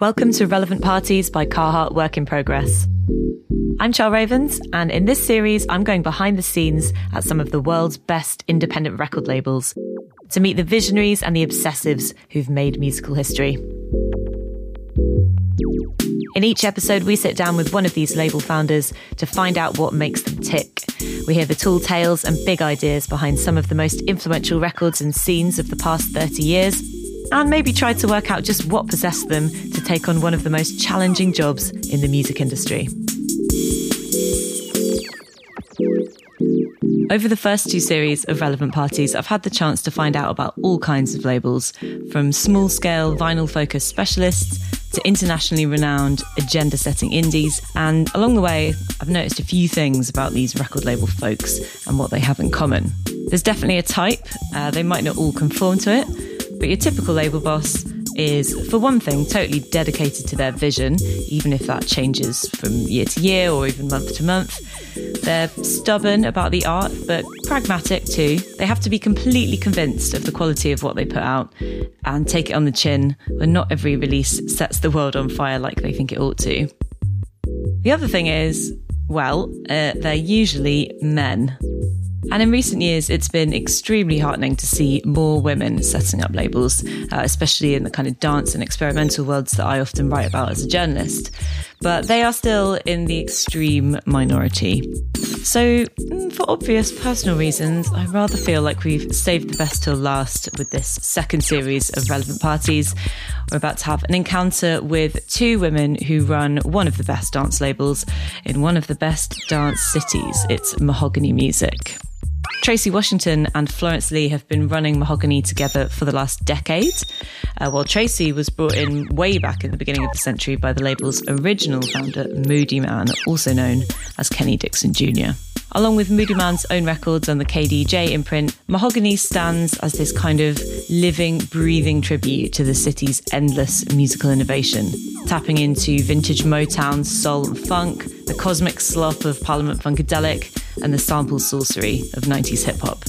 Welcome to Relevant Parties by Carhartt Work in Progress. I'm Chal Ravens, and in this series, I'm going behind the scenes at some of the world's best independent record labels to meet the visionaries and the obsessives who've made musical history. In each episode, we sit down with one of these label founders to find out what makes them tick. We hear the tall tales and big ideas behind some of the most influential records and scenes of the past 30 years and maybe try to work out just what possessed them to take on one of the most challenging jobs in the music industry. Over the first two series of Relevant Parties, I've had the chance to find out about all kinds of labels, from small scale vinyl focused specialists to internationally renowned agenda setting indies. And along the way, I've noticed a few things about these record label folks and what they have in common. There's definitely a type, uh, they might not all conform to it, but your typical label boss is, for one thing, totally dedicated to their vision, even if that changes from year to year or even month to month. They're stubborn about the art, but pragmatic too. They have to be completely convinced of the quality of what they put out and take it on the chin when not every release sets the world on fire like they think it ought to. The other thing is, well, uh, they're usually men. And in recent years, it's been extremely heartening to see more women setting up labels, uh, especially in the kind of dance and experimental worlds that I often write about as a journalist. But they are still in the extreme minority. So, mm, for obvious personal reasons, I rather feel like we've saved the best till last with this second series of relevant parties. We're about to have an encounter with two women who run one of the best dance labels in one of the best dance cities. It's Mahogani Music. Traci Washington and Florence Leigh have been running Mahogani together for the last decade, uh, while Traci was brought in way back in the beginning of the century by the label's original founder, Moodymann, also known as Kenny Dixon Jr. Along with Moodymann's own records and the KDJ imprint, Mahogani stands as this kind of living, breathing tribute to the city's endless musical innovation, tapping into vintage Motown, soul, and funk, the cosmic slop of Parliament Funkadelic, and the sample sorcery of 90s hip hop.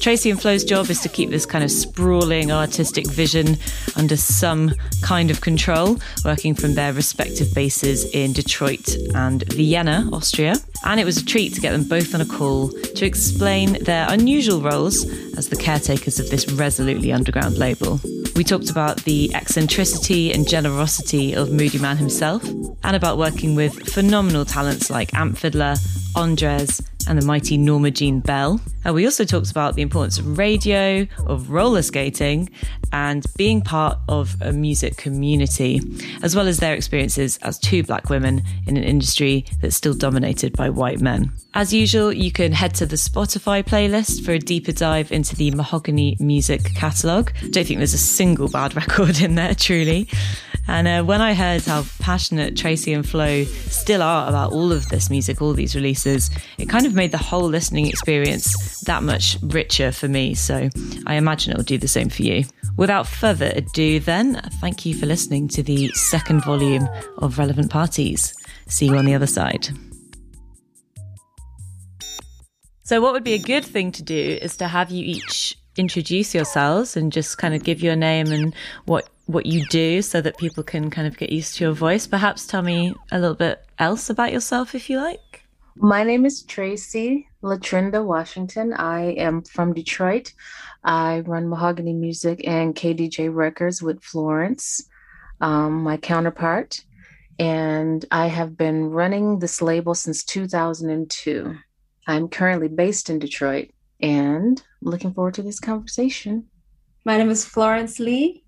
Traci and Flo's job is to keep this kind of sprawling artistic vision under some kind of control, working from their respective bases in Detroit and Vienna, Austria. And it was a treat to get them both on a call to explain their unusual roles as the caretakers of this resolutely underground label. We talked about the eccentricity and generosity of Moodymann himself, and about working with phenomenal talents like Amp Fiddler, Andres, and the mighty Norma Jean Bell. And we also talked about the importance of radio, of roller skating, and being part of a music community, as well as their experiences as two black women in an industry that's still dominated by white men. As usual, you can head to the Spotify playlist for a deeper dive into the Mahogani music catalogue. I don't think there's a single bad record in there, truly. And uh, when I heard how passionate Traci and Flo still are about all of this music, all these releases, it kind of made the whole listening experience that much richer for me. So I imagine it'll do the same for you. Without further ado, then, thank you for listening to the second volume of Relevant Parties. See you on the other side. So, what would be a good thing to do is to have you each introduce yourselves and just kind of give your name and what what you do so that people can kind of get used to your voice. Perhaps tell me a little bit else about yourself if you like. My name is Traci Latrinda Washington. I am from Detroit. I run Mahogani Music and KDJ Records with Florence, um, my counterpart. And I have been running this label since 2002. I'm currently based in Detroit and looking forward to this conversation. My name is Florence Leigh.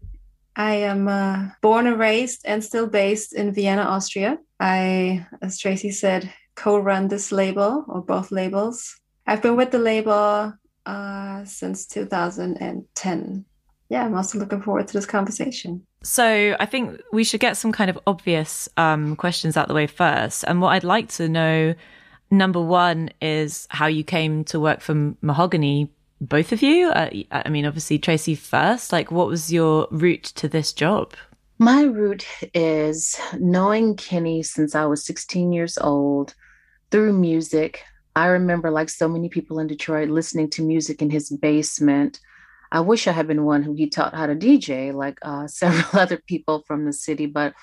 I am uh, born and raised and still based in Vienna, Austria. I, as Traci said, co run this label or both labels. I've been with the label uh, since 2010. Yeah, I'm also looking forward to this conversation. So, I think we should get some kind of obvious um, questions out the way first. And what I'd like to know number one is how you came to work for Mahogani both of you? Uh, I mean, obviously, Traci first. Like, what was your route to this job? My route is knowing Kenny since I was 16 years old through music. I remember, like so many people in Detroit, listening to music in his basement. I wish I had been one who he taught how to DJ, like uh, several other people from the city. But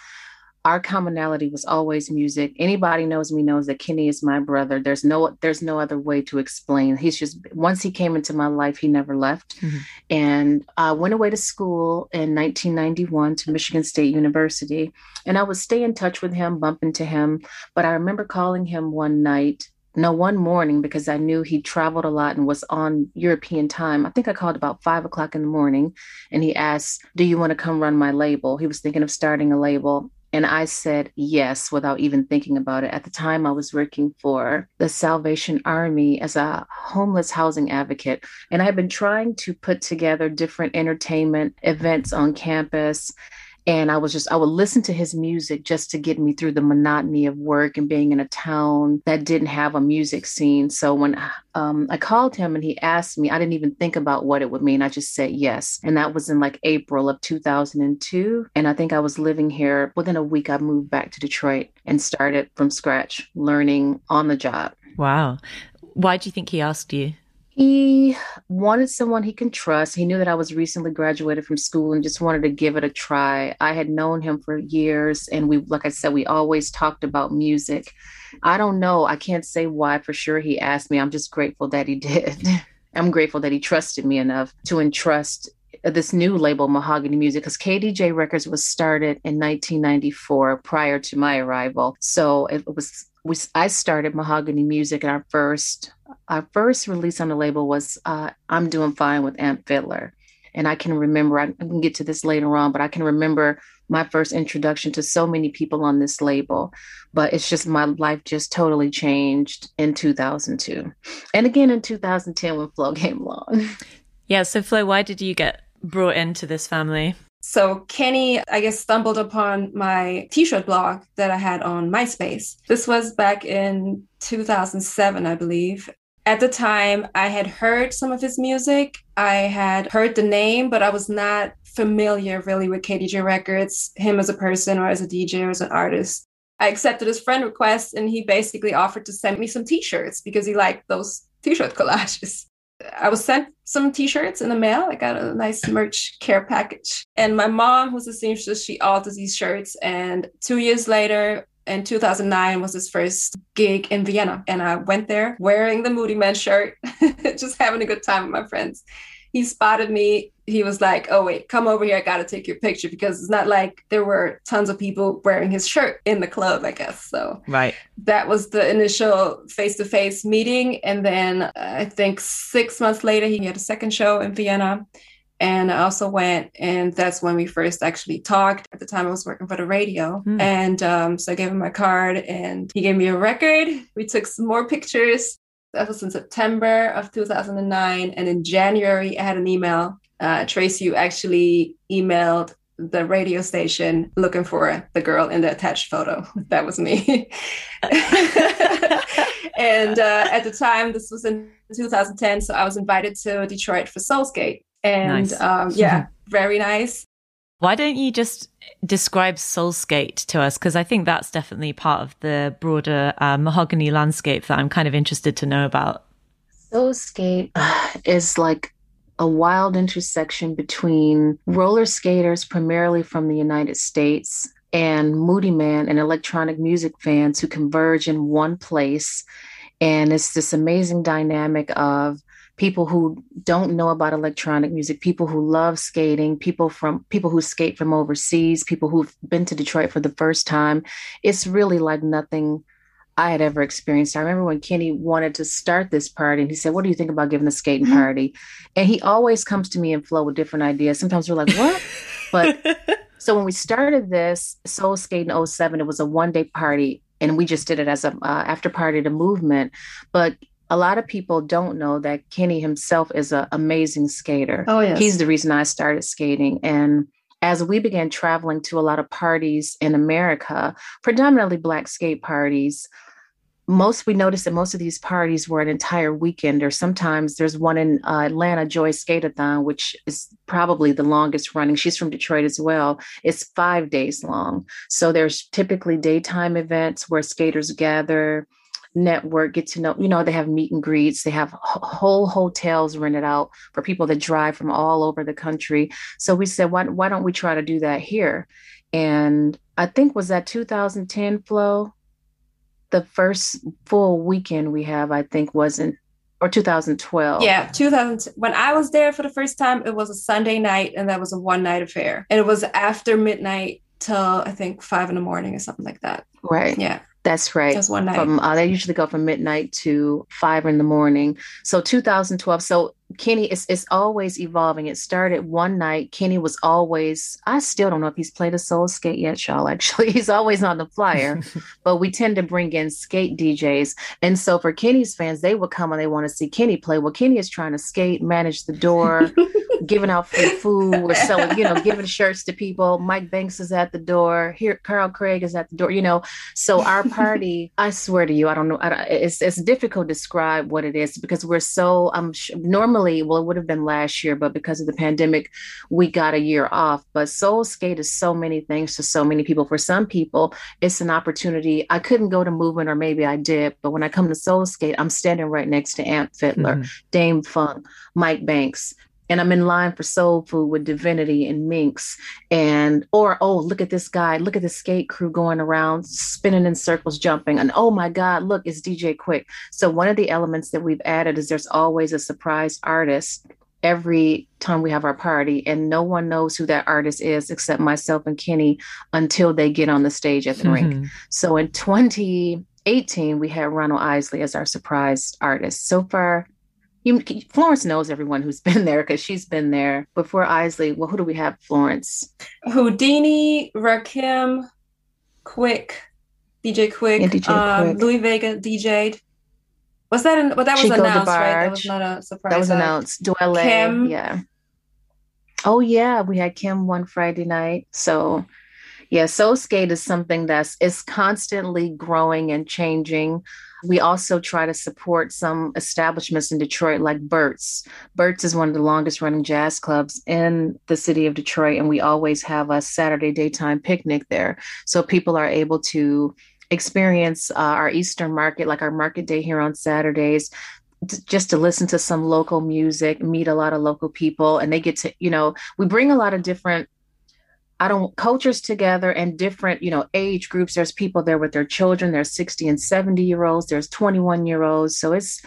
our commonality was always music. Anybody knows me knows that Kenny is my brother. There's no there's no other way to explain. He's just once he came into my life, he never left. Mm-hmm. And I went away to school in 1991 to Michigan State University, and I would stay in touch with him, bump into him. But I remember calling him one night no, one morning because I knew he traveled a lot and was on European time. I think I called about five o'clock in the morning and he asked, Do you want to come run my label? He was thinking of starting a label. And I said yes without even thinking about it. At the time, I was working for the Salvation Army as a homeless housing advocate. And I had been trying to put together different entertainment events on campus and I was just, I would listen to his music just to get me through the monotony of work and being in a town that didn't have a music scene. So when um, I called him and he asked me, I didn't even think about what it would mean. I just said yes. And that was in like April of 2002. And I think I was living here within a week, I moved back to Detroit and started from scratch, learning on the job. Wow. Why do you think he asked you? He wanted someone he can trust. He knew that I was recently graduated from school and just wanted to give it a try. I had known him for years, and we, like I said, we always talked about music. I don't know. I can't say why for sure he asked me. I'm just grateful that he did. I'm grateful that he trusted me enough to entrust this new label, Mahogani Music, because KDJ Records was started in 1994 prior to my arrival. So it was we, I started Mahogani Music, and our first our first release on the label was uh, "I'm Doing Fine" with Amp Fiddler, and I can remember. I, can get to this later on, but I can remember my first introduction to so many people on this label. But it's just my life just totally changed in 2002, and again in 2010 when Flo came along. Yeah. So Flo, why did you get brought into this family? So Kenny, I guess, stumbled upon my t-shirt blog that I had on MySpace. This was back in 2007, I believe. At the time, I had heard some of his music. I had heard the name, but I was not familiar really with KDJ Records, him as a person or as a DJ or as an artist. I accepted his friend request and he basically offered to send me some t-shirts because he liked those t-shirt collages. I was sent some t-shirts in the mail. I got a nice merch care package. And my mom, who's a seamstress, she altered these shirts. And two years later, in 2009 was his first gig in Vienna. And I went there wearing the Moodymann shirt, just having a good time with my friends he spotted me. He was like, "Oh wait, come over here. I got to take your picture because it's not like there were tons of people wearing his shirt in the club, I guess." So right, that was the initial face-to-face meeting, and then uh, I think six months later, he had a second show in Vienna. And I also went, and that's when we first actually talked. At the time, I was working for the radio. Mm. And um, so I gave him my card, and he gave me a record. We took some more pictures that was in September of 2009. And in January, I had an email. Uh, Traci, you actually emailed the radio station looking for the girl in the attached photo. That was me. and uh, at the time, this was in 2010. So I was invited to Detroit for Soulskate. And nice. um, yeah, very nice. Why don't you just describe Soulskate to us? Because I think that's definitely part of the broader uh, mahogani landscape that I'm kind of interested to know about. Soulskate is like a wild intersection between roller skaters, primarily from the United States, and Moodymann and electronic music fans who converge in one place. And it's this amazing dynamic of people who don't know about electronic music, people who love skating, people from people who skate from overseas, people who've been to Detroit for the first time. It's really like nothing I had ever experienced. I remember when Kenny wanted to start this party and he said, What do you think about giving a skating mm-hmm. party? And he always comes to me and Flo with different ideas. Sometimes we're like, What? but so when we started this Soul Skate in 07, it was a one day party and we just did it as a uh, after party to movement. But a lot of people don't know that Kenny himself is an amazing skater. Oh, yeah. He's the reason I started skating. And as we began traveling to a lot of parties in America, predominantly Black skate parties, most we noticed that most of these parties were an entire weekend, or sometimes there's one in uh, Atlanta, Joy Skateathon, which is probably the longest running. She's from Detroit as well. It's five days long. So there's typically daytime events where skaters gather network, get to know, you know, they have meet and greets, they have whole hotels rented out for people that drive from all over the country. So we said, why, why don't we try to do that here? And I think was that 2010 Flo. The first full weekend we have, I think, wasn't or 2012. Yeah, 2000. When I was there for the first time, it was a Sunday night, and that was a one night affair, and it was after midnight till I think five in the morning or something like that. Right. Yeah. That's right. Just one night. From, uh, they usually go from midnight to five in the morning. So 2012. So Kenny is it's always evolving. It started one night. Kenny was always, I still don't know if he's played a soul skate yet, Chal. Actually, he's always on the flyer. but we tend to bring in skate DJs. And so for Kenny's fans, they would come and they want to see Kenny play. Well, Kenny is trying to skate, manage the door, giving out free food. We're selling, you know, giving shirts to people. Mike Banks is at the door. Here, Carl Craig is at the door, you know. So our party, I swear to you, I don't know. I don't, it's, it's difficult to describe what it is because we're so, I'm normally normally, well, it would have been last year, but because of the pandemic, we got a year off. But Soul Skate is so many things to so many people. For some people, it's an opportunity. I couldn't go to movement, or maybe I did, but when I come to Soul Skate, I'm standing right next to Amp Fiddler, mm-hmm. Dam-Funk, Mike Banks, and I'm in line for soul food with divinity and minx. And or oh look at this guy. Look at the skate crew going around spinning in circles jumping. And oh my god look it's dj Quik. so one of the elements that we've added is there's always a surprise artist every time we have our party. And no one knows who that artist is except myself and kenny until they get on the stage at the mm-hmm. rink. So in 2018 we had ronald isley as our surprise artist. So far you, Florence knows everyone who's been there because she's been there before Isley. Well, who do we have? Florence, Whodini, Rakim, Quik, DJ Quik, DJ um, Quik. Louie Vega DJ'd. Was that an, well? That was Chico announced, right? That was not a surprise. That was announced. Dwele, Kim. yeah. Oh yeah, we had Kim one Friday night. So yeah, Soul Skate is something that's is constantly growing and changing. We also try to support some establishments in Detroit, like Bert's. Bert's is one of the longest running jazz clubs in the city of Detroit, and we always have a Saturday daytime picnic there. So people are able to experience uh, our Eastern market, like our market day here on Saturdays, just to listen to some local music, meet a lot of local people, and they get to, you know, we bring a lot of different I don't cultures together and different, you know, age groups. There's people there with their children. There's 60 and 70 year olds. There's 21 year olds. So it's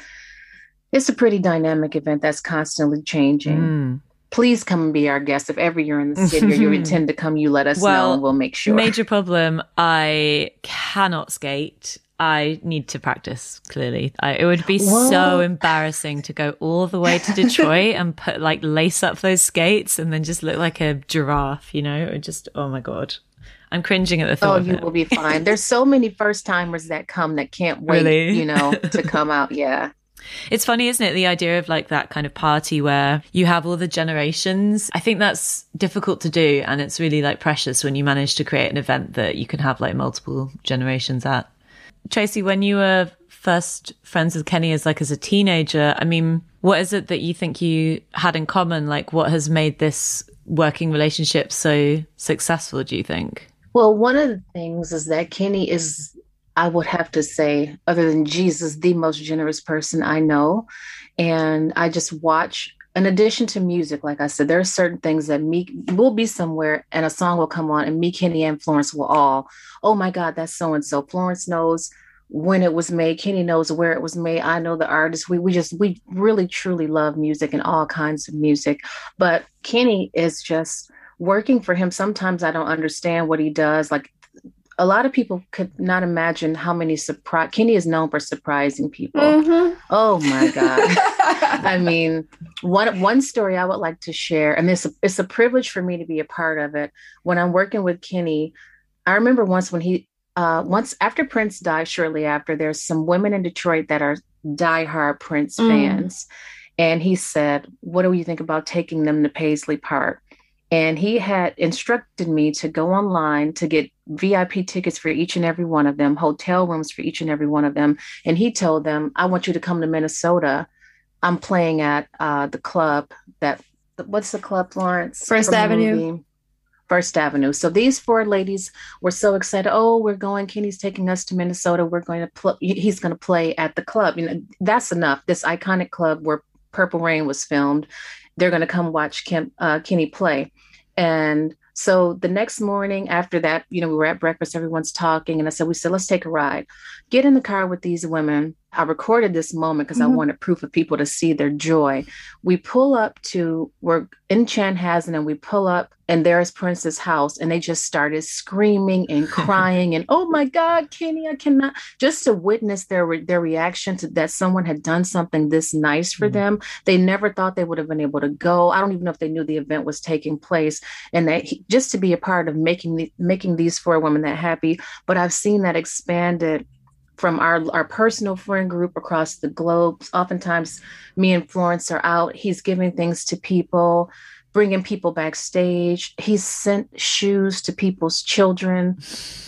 it's a pretty dynamic event that's constantly changing. Mm. Please come and be our guest. If ever you're in the city or you intend to come, you let us well, know and we'll make sure. Major problem. I cannot skate. I need to practice. Clearly, I, it would be so embarrassing to go all the way to Detroit and put like lace up those skates and then just look like a giraffe. You know, or just oh my god, I'm cringing at the thought. Oh, you will be fine. There's so many first timers that come that can't wait. Really? You know, to come out. Yeah. It's funny, isn't it? The idea of like that kind of party where you have all the generations. I think that's difficult to do. And it's really like precious when you manage to create an event that you can have like multiple generations at. Traci, when you were first friends with Kenny as like as a teenager, I mean, what is it that you think you had in common? Like what has made this working relationship so successful, do you think? Well, one of the things is that Kenny is, I would have to say, other than Jesus, the most generous person I know. And I just watch in addition to music, like I said, there are certain things that me will be somewhere and a song will come on, and me, Kenny, and Florence will all, oh my God, that's so and so. Florence knows when it was made, Kenny knows where it was made. I know the artist. We we just we really truly love music and all kinds of music. But Kenny is just working for him. Sometimes I don't understand what he does. Like a lot of people could not imagine how many surprise Kenny is known for surprising people. Mm-hmm. Oh my God. I mean, one one story I would like to share, and it's a, it's a privilege for me to be a part of it. When I'm working with Kenny, I remember once when he uh, once after Prince died, shortly after, there's some women in Detroit that are diehard Prince mm. fans. And he said, What do you think about taking them to Paisley Park? And he had instructed me to go online to get VIP tickets for each and every one of them, hotel rooms for each and every one of them. And he told them, I want you to come to Minnesota. I'm playing at uh, the club that, what's the club, Florence? First Avenue. First Avenue. So these four ladies were so excited. Oh, we're going. Kenny's taking us to Minnesota. We're going to play. He's going to play at the club. You know, that's enough. This iconic club where Purple Rain was filmed. They're going to come watch Kim, uh, Kenny play. And so the next morning after that, you know, we were at breakfast, everyone's talking, and I said, we said, let's take a ride. Get in the car with these women. I recorded this moment because mm-hmm. I wanted proof of people to see their joy. We pull up to, we're in Chanhassen and we pull up and there's Prince's house and they just started screaming and crying and, oh my God, Kenny, I cannot, just to witness their, re- their reaction to that someone had done something this nice for mm-hmm. them. They never thought they would have been able to go. I don't even know if they knew the event was taking place and that he, just to be a part of making the, making these four women that happy. But I've seen that expanded from our our personal friend group across the globe. Oftentimes, me and Florence are out. He's giving things to people, bringing people backstage. He's sent shoes to people's children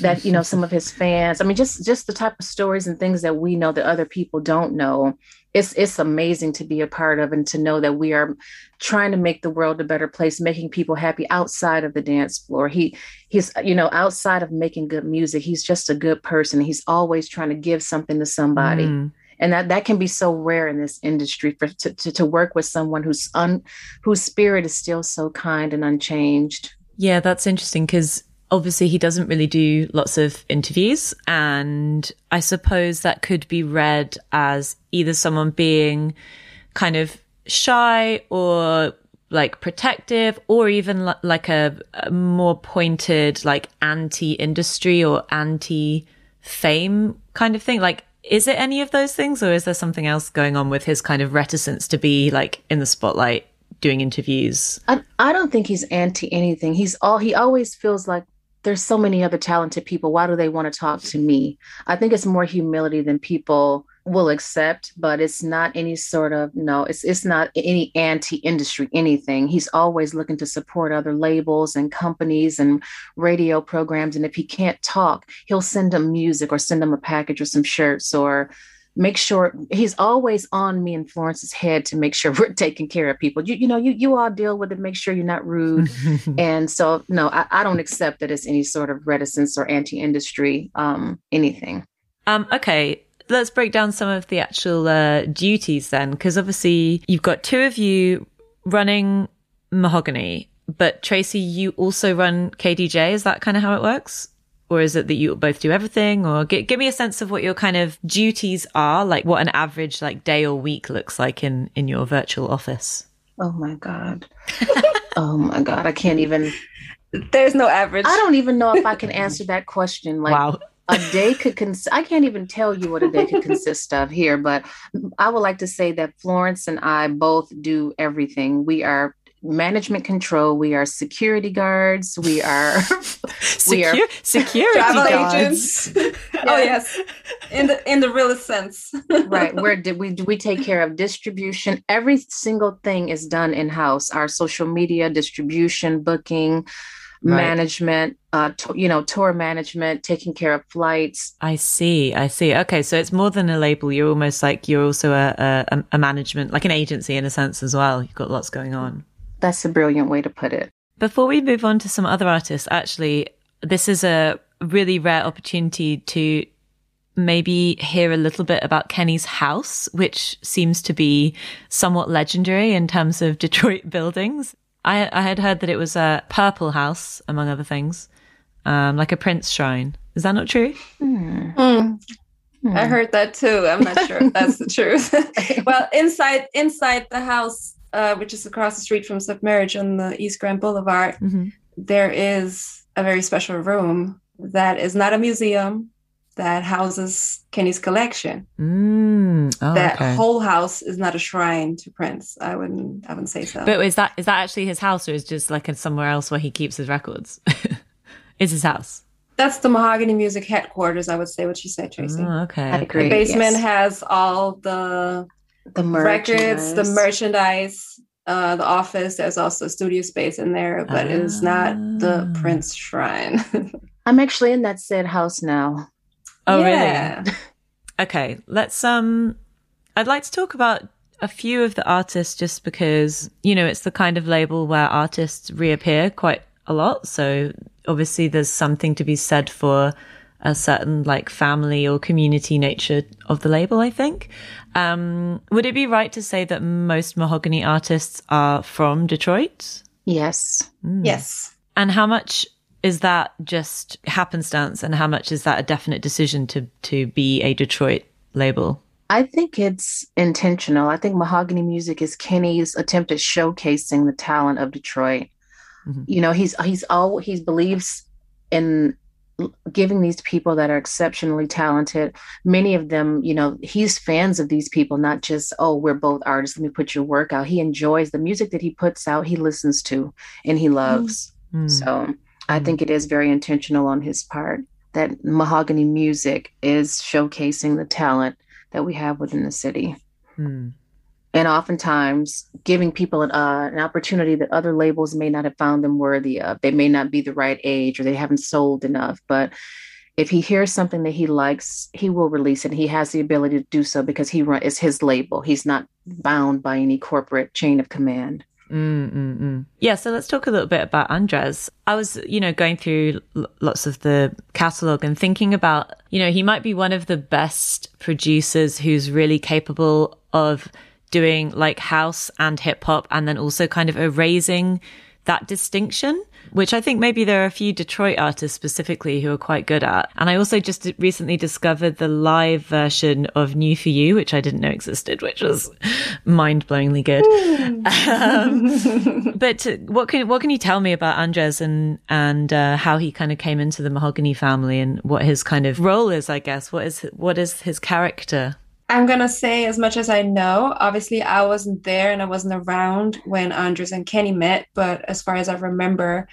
that you know some of his fans. I mean, just just the type of stories and things that we know that other people don't know it's it's amazing to be a part of and to know that we are trying to make the world a better place making people happy outside of the dance floor. He he's you know outside of making good music he's just a good person. He's always trying to give something to somebody. Mm. and that that can be so rare in this industry for to, to, to work with someone who's un whose spirit is still so kind and unchanged. Yeah that's interesting because obviously he doesn't really do lots of interviews and i suppose that could be read as either someone being kind of shy or like protective or even l- like a, a, more pointed like anti-industry or anti-fame kind of thing. Like is it any of those things or is there something else going on with his kind of reticence to be like in the spotlight doing interviews? I, I don't think he's anti anything he's all he always feels like there's so many other talented people. Why do they want to talk to me? I think it's more humility than people will accept, but it's not any sort of no, it's it's not any anti-industry anything. He's always looking to support other labels and companies and radio programs. And if he can't talk, he'll send them music or send them a package or some shirts or make sure he's always on me and Florence's head to make sure we're taking care of people. You, you know, you you all deal with it, make sure you're not rude. and so no, I, I, don't accept that it's any sort of reticence or anti-industry, um, anything. Um, okay. Let's break down some of the actual uh, duties then, because obviously you've got two of you running Mahogani, but Traci, you also run KDJ. Is that kind of how it works? Or is it that you both do everything? Or g- give me a sense of what your kind of duties are, like what an average like day or week looks like in in your virtual office. Oh my god. oh my god, I can't even. There's no average. I don't even know if I can answer that question. Like, wow. a day could cons- I can't even tell you what a day could consist of here, but I would like to say that Florence and I both do everything. We are management control. We are security guards. We are we are security travel guards. agents. Oh yes, in the in the realest sense. right. Where did we we take care of distribution? Every single thing is done in house. Our social media distribution, booking. Right. management uh to, you know tour management taking care of flights i see i see okay so it's more than a label you're almost like you're also a, a, a management like an agency in a sense as well you've got lots going on that's a brilliant way to put it. Before we move on to some other artists, actually, this is a really rare opportunity to maybe hear a little bit about Kenny's house, which seems to be somewhat legendary in terms of Detroit buildings. I, I had heard that it was a purple house, among other things, um, like a Prince shrine. Is that not true? Mm. Mm. I heard that too. I'm not sure if that's the truth. well, inside inside the house uh, which is across the street from Submerge on the East Grand Boulevard, mm-hmm. there is a very special room that is not a museum that houses Kenny's collection. Mm. Oh, that okay. whole house is not a shrine to Prince. I wouldn't. I wouldn't say so. But is that is that actually his house, or is just like somewhere else where he keeps his records? is his house? That's the Mahogani Music headquarters. I would say what you said, Traci. Oh, okay. I agree. The basement yes. has all the the records, the merchandise, uh, the office. There's also studio space in there, but it is not the ah. Prince Shrine. I'm actually in that said house now. Oh, yeah. really? okay, let's um. I'd like to talk about a few of the artists just because you know it's the kind of label where artists reappear quite a lot. So obviously there's something to be said for a certain like family or community nature of the label, I think. Um, would it be right to say that most mahogani artists are from Detroit? Yes. Mm. Yes. And how much is that just happenstance and how much is that a definite decision to to be a Detroit label? I think it's intentional. I think Mahogani Music is Kenny's attempt at showcasing the talent of Detroit. Mm-hmm. You know, he's he's all he believes in giving these people that are exceptionally talented many of them you know he's fans of these people not just oh we're both artists let me put your work out. He enjoys the music that he puts out he listens to and he loves. Mm. so i mm. think it is very intentional on his part that mahogani music is showcasing the talent that we have within the city. Mm and oftentimes giving people an, uh, an opportunity that other labels may not have found them worthy of. They may not be the right age or they haven't sold enough. But if he hears something that he likes, he will release it. He has the ability to do so because he run, it's his label. He's not bound by any corporate chain of command. Mm-mm-mm. Yeah, so let's talk a little bit about Andres. I was, you know, going through l- lots of the catalog and thinking about, you know, he might be one of the best producers who's really capable of doing like house and hip hop and then also kind of erasing that distinction, which I think maybe there are a few Detroit artists specifically who are quite good at. And I also just recently discovered the live version of New for You, which I didn't know existed, which was mind blowingly good. um, but what can, what can you tell me about Andres and, and, uh, how he kind of came into the Mahogani family and what his kind of role is, I guess? What is, what is his character? I'm gonna say as much as I know. Obviously, I wasn't there and I wasn't around when Andres and Kenny met, but as far as I remember,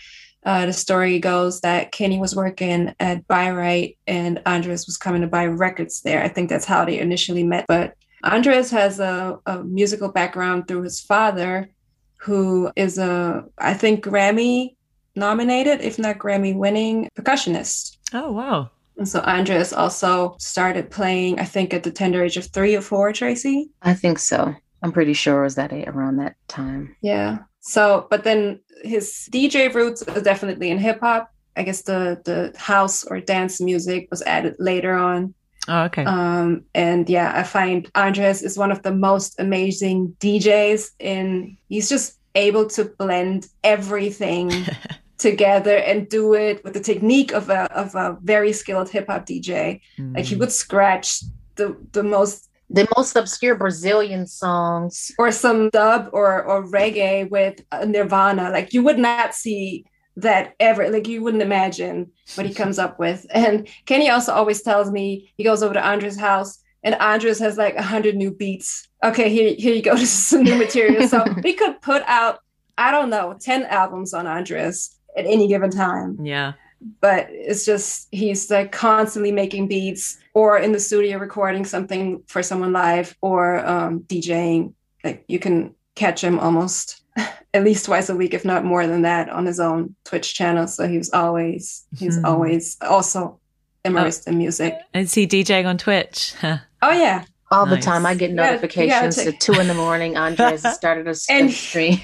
uh, the story goes that Kenny was working at Buy-Rite and Andres was coming to buy records there. I think that's how they initially met. But Andres has a, a musical background through his father, who is a, I think, Grammy nominated, if not Grammy winning percussionist. Oh, wow. And so Andres also started playing, I think, at the tender age of three or four, Traci? I think so. I'm pretty sure it was that around that time. Yeah. So, but then his DJ roots are definitely in hip hop. I guess the the house or dance music was added later on. Oh, okay. Um, and yeah, I find Andres is one of the most amazing DJs in he's just able to blend everything together and do it with the technique of a of a very skilled hip hop DJ. Mm. Like he mm. would scratch the the most the most obscure Brazilian songs or some dub or or reggae with Nirvana. Like you would not see that ever. Like you wouldn't imagine what he comes up with. And Kenny also always tells me he goes over to Andres' house and Andres has like a hundred new beats. Okay, here, here you go. This is some new material. So we could put out, I don't know, 10 albums on Andres at any given time. Yeah. But it's just he's like constantly making beats or in the studio recording something for someone live or um, DJing. Like you can catch him almost at least twice a week, if not more than that, on his own Twitch channel. So he was always he's mm-hmm. always also immersed oh. in music. Is he DJing on Twitch? oh yeah. All nice. the time. I get notifications at two in the morning. Andres started a and, stream.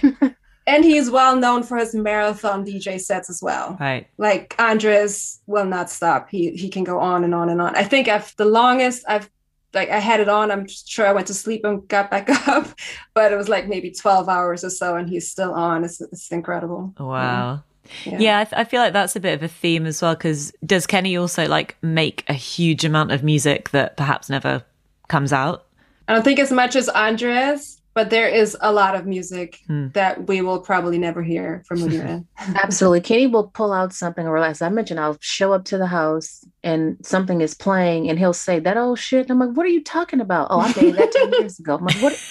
And he's well known for his marathon DJ sets as well. Right. Like Andres will not stop. He he can go on and on and on. I think I've the longest I've like I had it on. I'm sure I went to sleep and got back up, but it was like maybe 12 hours or so, and he's still on. It's, it's incredible. Wow. Yeah, yeah I, th- I, feel like that's a bit of a theme as well. Because does Kenny also like make a huge amount of music that perhaps never comes out? I don't think as much as Andres, but there is a lot of music hmm. that we will probably never hear from Ludira. Absolutely. Kenny will pull out something, or as I mentioned, I'll show up to the house and something is playing, and he'll say, That old shit. And I'm like, What are you talking about? Oh, I made that 10 years ago. I'm like, What?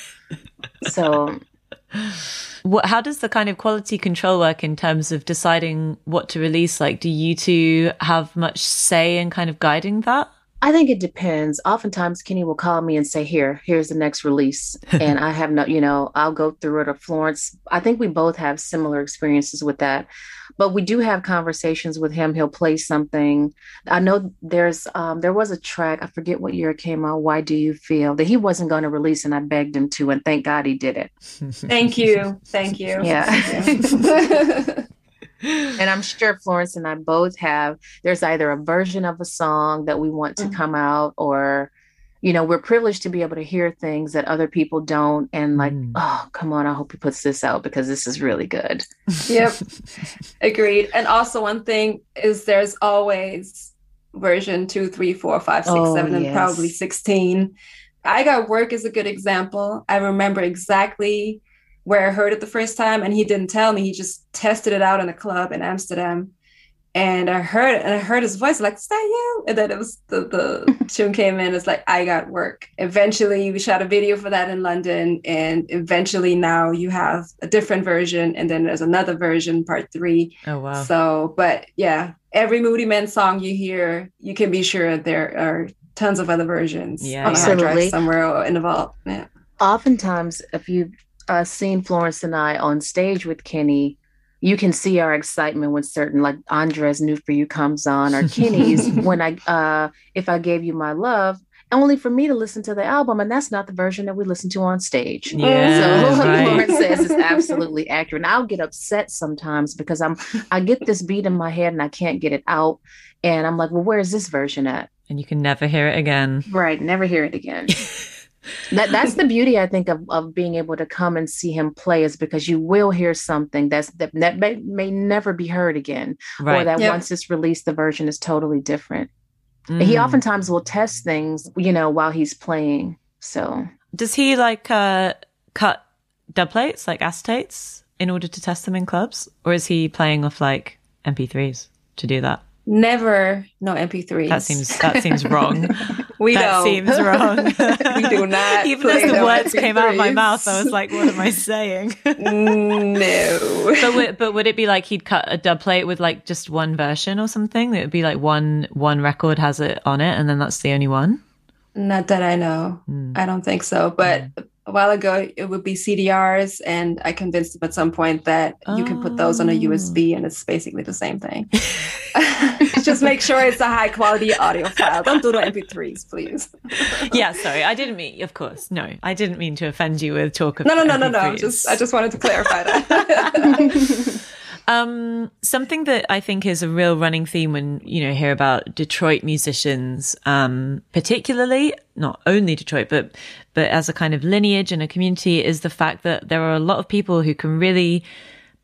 So. What, how does the kind of quality control work in terms of deciding what to release? Like, do you two have much say in kind of guiding that? I think it depends. Oftentimes, Kenny will call me and say, "Here, here's the next release," and I have no, you know, I'll go through it. Or Florence, I think we both have similar experiences with that, but we do have conversations with him. He'll play something. I know there's, um, there was a track. I forget what year it came out. Why do you feel that he wasn't going to release, and I begged him to, and thank God he did it. Thank you, thank you. Yeah. and I'm sure Florence and I both have. There's either a version of a song that we want to mm-hmm. come out, or you know, we're privileged to be able to hear things that other people don't. And like, mm. oh, come on, I hope he puts this out because this is really good. Yep, agreed. And also, one thing is there's always version two, three, four, five, six, oh, seven, yes. and probably sixteen. I got work is a good example. I remember exactly where I heard it the first time, and he didn't tell me. He just tested it out in a club in Amsterdam, and I heard and I heard his voice like, "Is that you?" And then it was the the tune came in. It's like I got work. Eventually, we shot a video for that in London, and eventually now you have a different version, and then there's another version, part three. Oh wow! So, but yeah, every Moodymann song you hear, you can be sure there are tons of other versions yeah, on a hard drive somewhere in the vault. Yeah. Oftentimes, if you uh, seen Florence and I on stage with Kenny, you can see our excitement when certain like Andres New for You comes on or Kenny's when I uh if I gave you my love only for me to listen to the album and that's not the version that we listen to on stage. Yeah, so right. Florence says is absolutely accurate. And I'll get upset sometimes because I'm I get this beat in my head and I can't get it out. And I'm like, well, where's this version at? And you can never hear it again. Right, never hear it again. that that's the beauty I think of of being able to come and see him play is because you will hear something that's that, that may, may never be heard again right. or that yep. once it's released the version is totally different. Mm. He oftentimes will test things, you know, while he's playing. So does he like uh cut dub plates like acetates in order to test them in clubs or is he playing off like MP3s to do that? Never no MP3. That seems that seems wrong. we that don't. seems wrong. we do not. Even as the words MP3s. came out of my mouth, I was like, "What am I saying?" no. But would, but would it be like he'd cut a dub plate with like just one version or something? It would be like one one record has it on it, and then that's the only one. Not that I know. Mm. I don't think so. But mm a while ago it would be CDRs, and I convinced him at some point that oh. you can put those on a USB, oh. and it's basically the same thing. Just make sure it's a high quality audio file. Don't do the MP3s, please. yeah, sorry, I didn't mean. Of course, no, I didn't mean to offend you with talk of. No, no, no, no, no. Just I just wanted to clarify that. Um, something that I think is a real running theme when, you know, hear about Detroit musicians, um, particularly, not only Detroit, but, but as a kind of lineage and a community is the fact that there are a lot of people who can really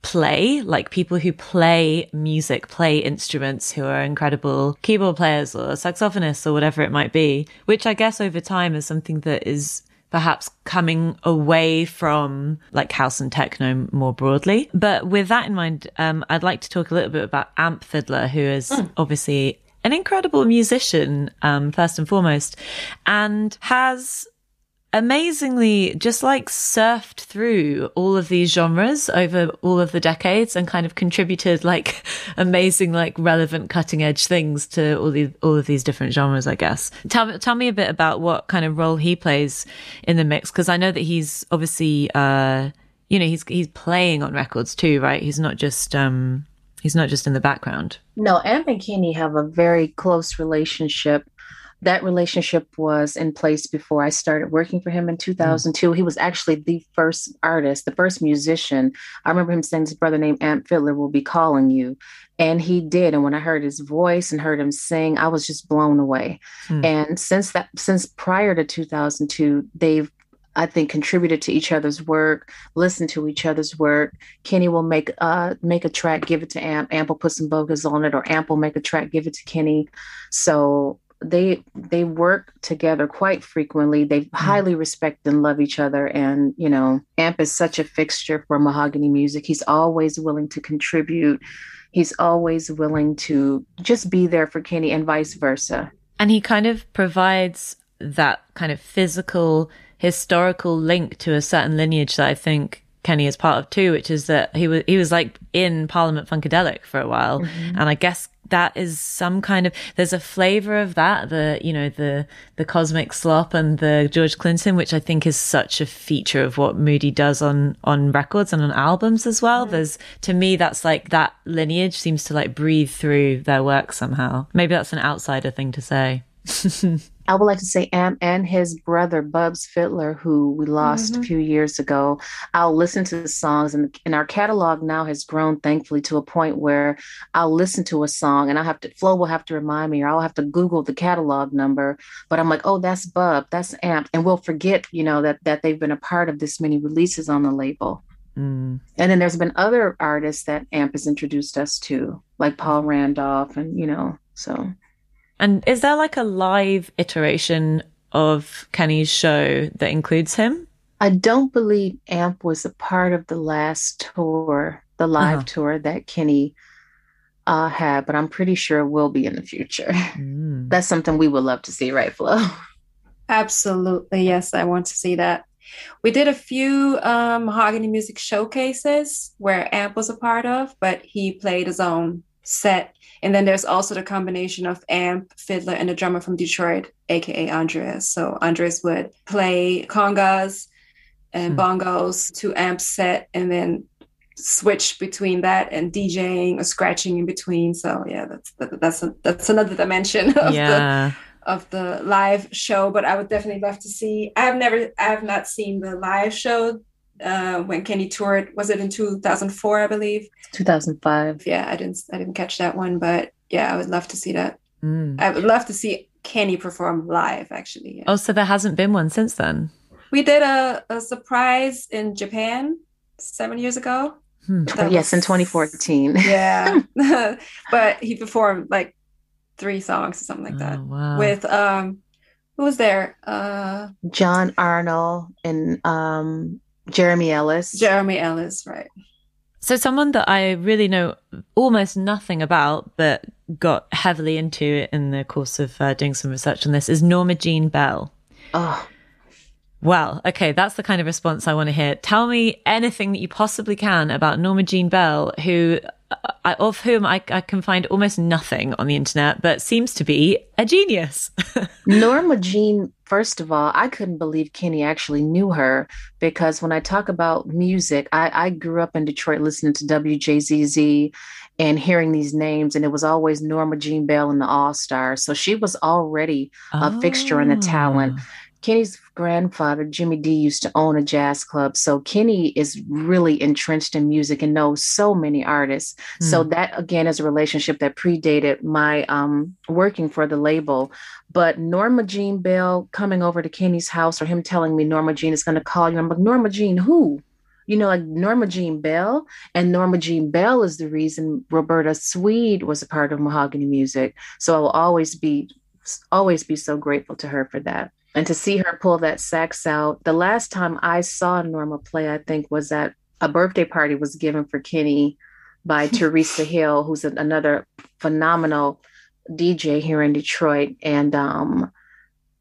play, like people who play music, play instruments, who are incredible keyboard players or saxophonists or whatever it might be, which I guess over time is something that is perhaps coming away from like house and techno more broadly. But with that in mind, um, I'd like to talk a little bit about Amp Fiddler, who is mm. obviously an incredible musician, um, first and foremost, and has amazingly just like surfed through all of these genres over all of the decades and kind of contributed like amazing like relevant cutting edge things to all these all of these different genres i guess. Tell, tell me a bit about what kind of role he plays in the mix because i know that he's obviously uh you know he's he's playing on records too right? He's not just um he's not just in the background. No amp and kenny have a very close relationship that relationship was in place before I started working for him in 2002. Mm. He was actually the first artist, the first musician. I remember him saying his brother named Amp Fiddler will be calling you. And he did. And when I heard his voice and heard him sing, I was just blown away. Mm. And since that, since prior to 2002, they've I think contributed to each other's work, listened to each other's work. Kenny will make uh make a track, give it to Amp. Amp will put some vocals on it, or Amp will make a track, give it to Kenny. So they they work together quite frequently. They mm. highly respect and love each other. And you know, Amp is such a fixture for mahogani music. He's always willing to contribute. He's always willing to just be there for Kenny and vice versa. And he kind of provides that kind of physical historical link to a certain lineage that I think Kenny is part of too, which is that he was he was like in Parliament Funkadelic for a while, mm-hmm. and I guess that is some kind of there's a flavor of that the you know the the cosmic slop and the george clinton which i think is such a feature of what moody does on on records and on albums as well. Mm-hmm. there's to me that's like that lineage seems to like breathe through their work somehow. Maybe that's an outsider thing to say I would like to say Amp and his brother Bubz Fiddler, who we lost mm-hmm. a few years ago. I'll listen to the songs, and, and our catalog now has grown, thankfully, to a point where I'll listen to a song, and I have to Flo will have to remind me, or I'll have to Google the catalog number. But I'm like, oh, that's Bub, that's Amp, and we'll forget, you know, that that they've been a part of this many releases on the label. Mm. And then there's been other artists that AMP has introduced us to, like Paul Randolph, and you know, so. And is there like a live iteration of Kenny's show that includes him? I don't believe AMP was a part of the last tour, the live uh-huh. tour that Kenny uh, had, but I'm pretty sure it will be in the future. Mm. That's something we would love to see, right, Flo? Absolutely. Yes, I want to see that. We did a few um, Mahogani Music showcases where Amp was a part of, but he played his own set. And then there's also the combination of Amp, Fiddler, and the drummer from Detroit, aka Andres. So Andres would play congas and hmm. bongos to amp set, and then switch between that and DJing or scratching in between. So yeah, that's that, that's a, that's another dimension of yeah. the of the live show, but I would definitely love to see. I've never, I have not seen the live show uh, when Kenny toured. Was it in 2004, I believe? 2005. Yeah, I didn't, I didn't catch that one, but yeah, I would love to see that. Mm. I would love to see Kenny perform live, actually. Yeah. Oh, so there hasn't been one since then? We did a, a surprise in Japan seven years ago. Hmm. Yes, was, in 2014. Yeah. but he performed like three songs or something like that. Oh, wow. With um who was there? Uh John Arnold and um Jeremy Ellis. Jeremy Ellis, right. So someone that I really know almost nothing about, but got heavily into it in the course of uh, doing some research on this is Norma Jean Bell. Oh, well, okay, that's the kind of response I want to hear. Tell me anything that you possibly can about Norma Jean Bell, who of whom I, I, can find almost nothing on the internet, but seems to be a genius. Norma Jean, first of all, I couldn't believe Kenny actually knew her because when I talk about music, I, I grew up in Detroit listening to WJZZ and hearing these names, and it was always Norma Jean Bell and the All Stars. So she was already a oh. fixture in the talent. Kenny's grandfather, Jimmy D, used to own a jazz club. So Kenny is really entrenched in music and knows so many artists. Mm. So hmm. that again is a relationship that predated my um, working for the label. But Norma Jean Bell coming over to Kenny's house or him telling me Norma Jean is going to call you. I'm like, Norma Jean, who? You know, like Norma Jean Bell. And Norma Jean Bell is the reason Roberta Sweed was a part of mahogani music. So I will always be always be so grateful to her for that and to see her pull that sax out. The last time I saw Norma play, I think, was at a birthday party was given for Kenny by Teresa Hill, who's another phenomenal DJ here in Detroit. And um,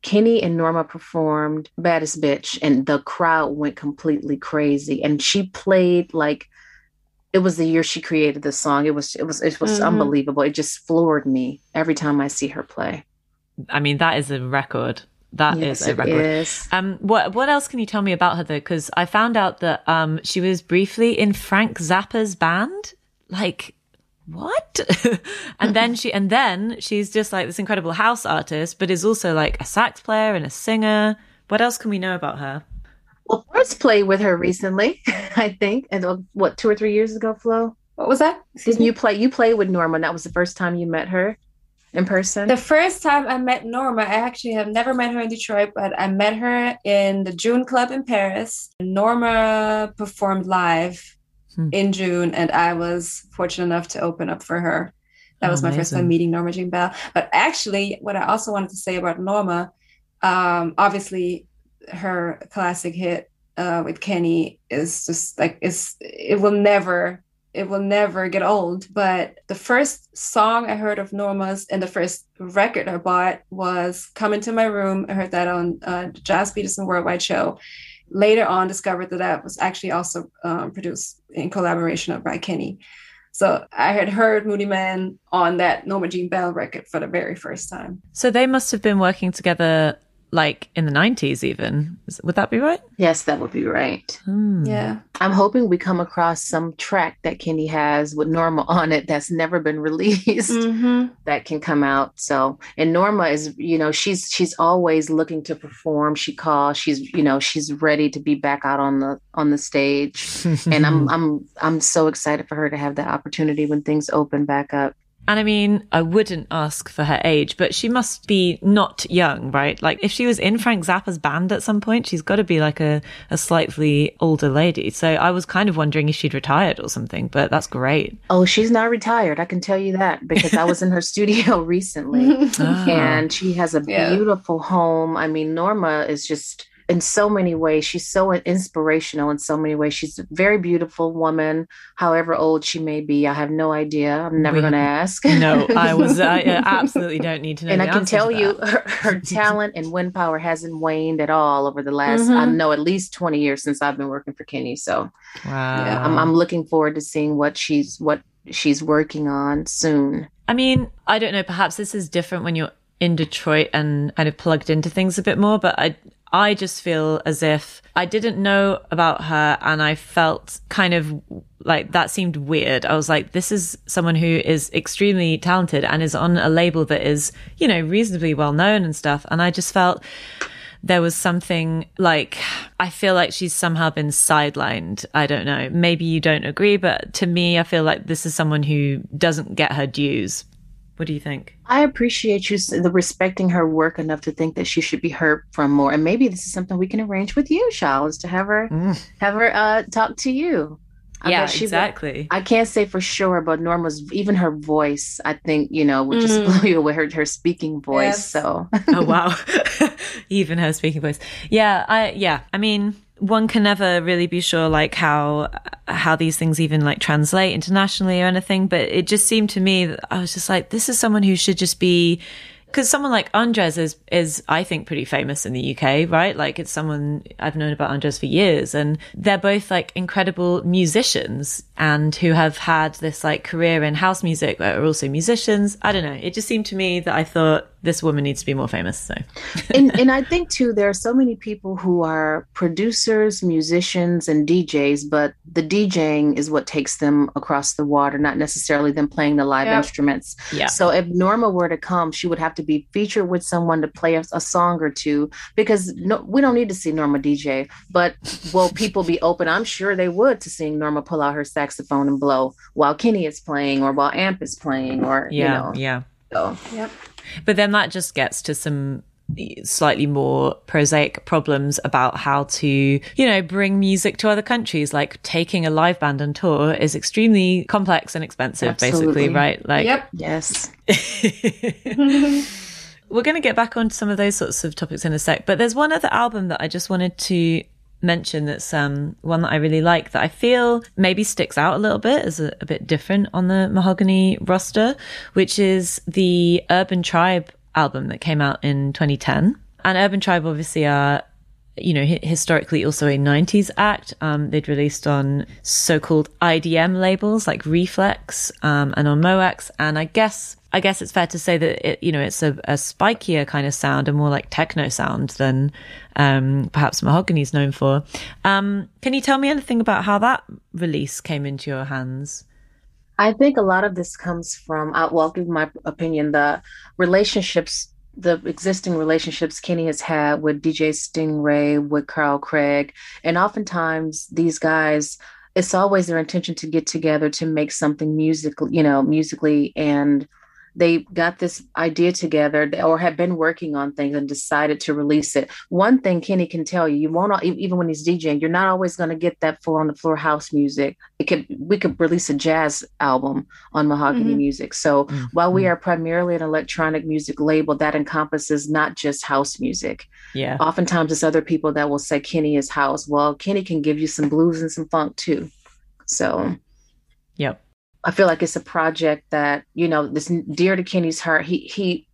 Kenny and Norma performed Baddest Bitch, and the crowd went completely crazy. And she played like it was the year she created the song. It was it was it was mm-hmm. unbelievable. It just floored me every time I see her play. I mean, that is a record. That yes, is a record. Is. Um, what what else can you tell me about her though? Because I found out that um, she was briefly in Frank Zappa's band. Like what? and then she and then she's just like this incredible house artist, but is also like a sax player and a singer. What else can we know about her? Well, first played with her recently, I think, and uh, what two or three years ago, Flo. What was that? Excuse you play you played with Norma. That was the first time you met her in person? The first time I met Norma, I actually have never met her in Detroit, but I met her in the Djoon Club in Paris. Norma performed live hmm. in Djoon, and I was fortunate enough to open up for her. That was my first time meeting Norma Jean Bell. But actually, what I also wanted to say about Norma, um, obviously, her classic hit uh, with Kenny is just like it's it will never it will never get old. But the first song I heard of Norma's and the first record I bought was Come Into My Room. I heard that on uh, Gilles Peterson Worldwide show. Later on, discovered that that was actually also um, produced in collaboration of by Kenny. So I had heard Moodymann on that Norma Jean Bell record for the very first time. So they must have been working together like in the 90s even. Would that be right? Yes that would be right. Hmm. yeah. I'm hoping we come across some track that kenny has with norma on it that's never been released mm-hmm. that can come out. So and norma is you know she's she's always looking to perform. She calls she's you know she's ready to be back out on the on the stage. And i'm i'm i'm so excited for her to have that opportunity when things open back up and I mean, I wouldn't ask for her age, but she must be not young, right? Like if she was in Frank Zappa's band at some point, she's got to be like a, a slightly older lady. So I was kind of wondering if she'd retired or something, but that's great. Oh, she's not retired. I can tell you that because I was in her studio recently ah. and she has a beautiful yeah. home. I mean, Norma is just in so many ways. She's so inspirational in so many ways. She's a very beautiful woman, however old she may be. I have no idea. I'm never going to ask. no, I was. I absolutely don't need to know. And I can tell you, her, her, talent and wind power hasn't waned at all over the last. Mm-hmm. I know at least 20 years since I've been working for Kenny. So, wow, yeah, I'm, I'm looking forward to seeing what she's what she's working on soon. I mean, I don't know. Perhaps this is different when you're in Detroit and kind of plugged into things a bit more, but I I just feel as if I didn't know about her and I felt kind of like that seemed weird. I was like, this is someone who is extremely talented and is on a label that is, you know, reasonably well known and stuff. And I just felt there was something like, I feel like she's somehow been sidelined. I don't know. Maybe you don't agree, but to me, I feel like this is someone who doesn't get her dues what do you think? I appreciate you the respecting her work enough to think that she should be heard from more. And maybe this is something we can arrange with you, Chal, to have her mm. have her uh, talk to you. I yeah, exactly. I can't say for sure, but Norma's even her voice, I think, you know, would just mm. blow you away her, her speaking voice. Yes. So Oh wow. even her speaking voice. Yeah, I yeah. I mean, one can never really be sure like how how these things even like translate internationally or anything but it just seemed to me that i was just like this is someone who should just be because someone like Andres is is I think pretty famous in the UK, right? Like it's someone I've known about Andres for years, and they're both like incredible musicians and who have had this like career in house music, but are also musicians. I don't know. It just seemed to me that I thought this woman needs to be more famous. So, and and I think too, there are so many people who are producers, musicians, and DJs, but the DJing is what takes them across the water, not necessarily them playing the live yep. instruments. Yeah. So if Norma were to come, she would have to be featured with someone to play a, a song or two because no, we don't need to see Norma DJ. But will people be open? I'm sure they would to seeing Norma pull out her saxophone and blow while Kenny is playing or while Amp is playing or yeah, you know. Yeah. So, yep. But then that just gets to some slightly more prosaic problems about how to, you know, bring music to other countries. Like taking a live band on tour is extremely complex and expensive, Absolutely. basically, right? Like, yep, yes. We're going to get back onto some of those sorts of topics in a sec, but there's one other album that I just wanted to mention that's um, one that I really like that I feel maybe sticks out a little bit as a, a bit different on the Mahogani roster, which is the Urban Tribe album that came out in 2010. And Urban Tribe obviously are, you know, historically also a 90s act. Um, they'd released on so-called IDM labels like Rephlex um, and on Mo' Wax. And I guess I guess it's fair to say that it, you know, it's a, a spikier kind of sound, a more like techno sound than um, perhaps Mahogani's known for. Um, can you tell me anything about how that release came into your hands? I think a lot of this comes from, uh, well, I'll give my opinion, the relationships, the existing relationships Kenny has had with DJ Stingray, with Carl Craig. And oftentimes these guys, it's always their intention to get together to make something musical, you know, musically and they got this idea together or have been working on things and decided to release it. One thing Kenny can tell you, you won't even when he's DJing, you're not always going to get that full on the floor house music. It could we could release a jazz album on Mahogani mm-hmm. Music. So mm-hmm. while we are primarily an electronic music label, that encompasses not just house music. Yeah. Oftentimes it's other people that will say Kenny is house. Well, Kenny can give you some blues and some funk too. So Yep. I feel like it's a project that you know this dear to Kenny's heart. He he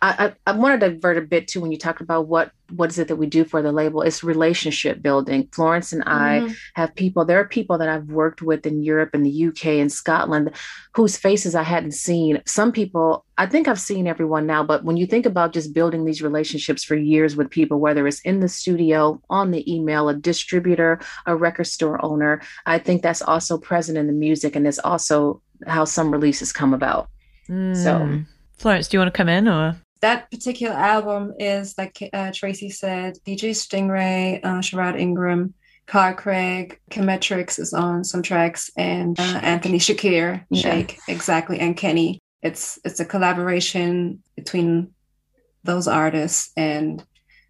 I, I, I want to divert a bit too when you talked about what what is it that we do for the label it's relationship building florence and i mm-hmm. have people there are people that i've worked with in europe and the uk and scotland whose faces i hadn't seen some people i think i've seen everyone now but when you think about just building these relationships for years with people whether it's in the studio on the email a distributor a record store owner i think that's also present in the music and it's also how some releases come about mm. so Florence, do you want to come in or? That particular album is, like uh, Traci said, DJ Stingray, uh, Sherard Ingram, Carl Craig, Chemetrix is on some tracks, and uh, Anthony Shakir, Shake, yeah. exactly, and Kenny. It's it's a collaboration between those artists, and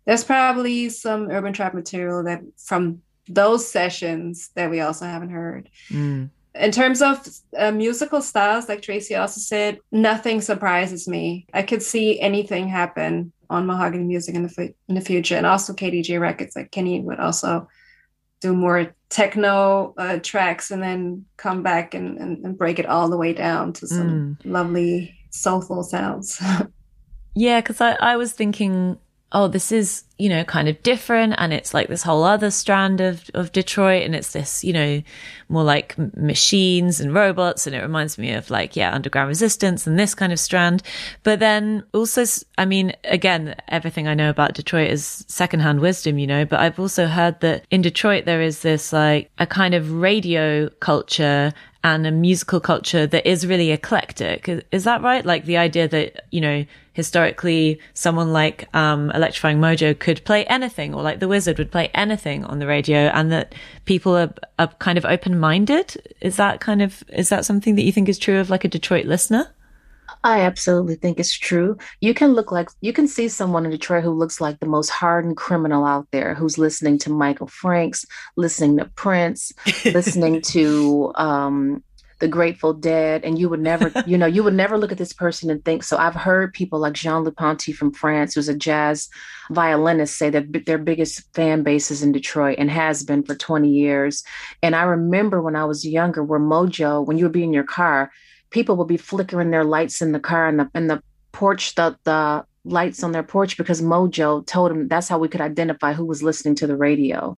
there's probably some Urban Tribe material that from those sessions that we also haven't heard. Mm in terms of uh, musical styles, like Traci also said, nothing surprises me. I could see anything happen on Mahogani Music in the in the future, and also KDJ Records. Like Kenny would also do more techno uh, tracks, and then come back and, and, and, break it all the way down to some mm. lovely soulful sounds. yeah, because I, I was thinking oh, this is, you know, kind of different. And it's like this whole other strand of, of Detroit. And it's this, you know, more like machines and robots. And it reminds me of like, yeah, underground resistance and this kind of strand. But then also, I mean, again, everything I know about Detroit is secondhand wisdom, you know, but I've also heard that in Detroit, there is this like a kind of radio culture and a musical culture that is really eclectic. Is that right? Like the idea that, you know, historically someone like um, Electrifying Mojo could play anything or like The Wizard would play anything on the radio and that people are, are kind of open minded. Is that kind of, is that something that you think is true of like a Detroit listener? I absolutely think it's true. You can look like you can see someone in Detroit who looks like the most hardened criminal out there, who's listening to Michael Franks, listening to Prince, listening to um, the Grateful Dead, and you would never, you know, you would never look at this person and think. So I've heard people like Jean-Luc Ponty from France, who's a jazz violinist, say that their biggest fan base is in Detroit and has been for 20 years. And I remember when I was younger, where Mojo, when you would be in your car, people would be flickering their lights in the car and the in the porch, the the lights on their porch because Mojo told them that's how we could identify who was listening to the radio.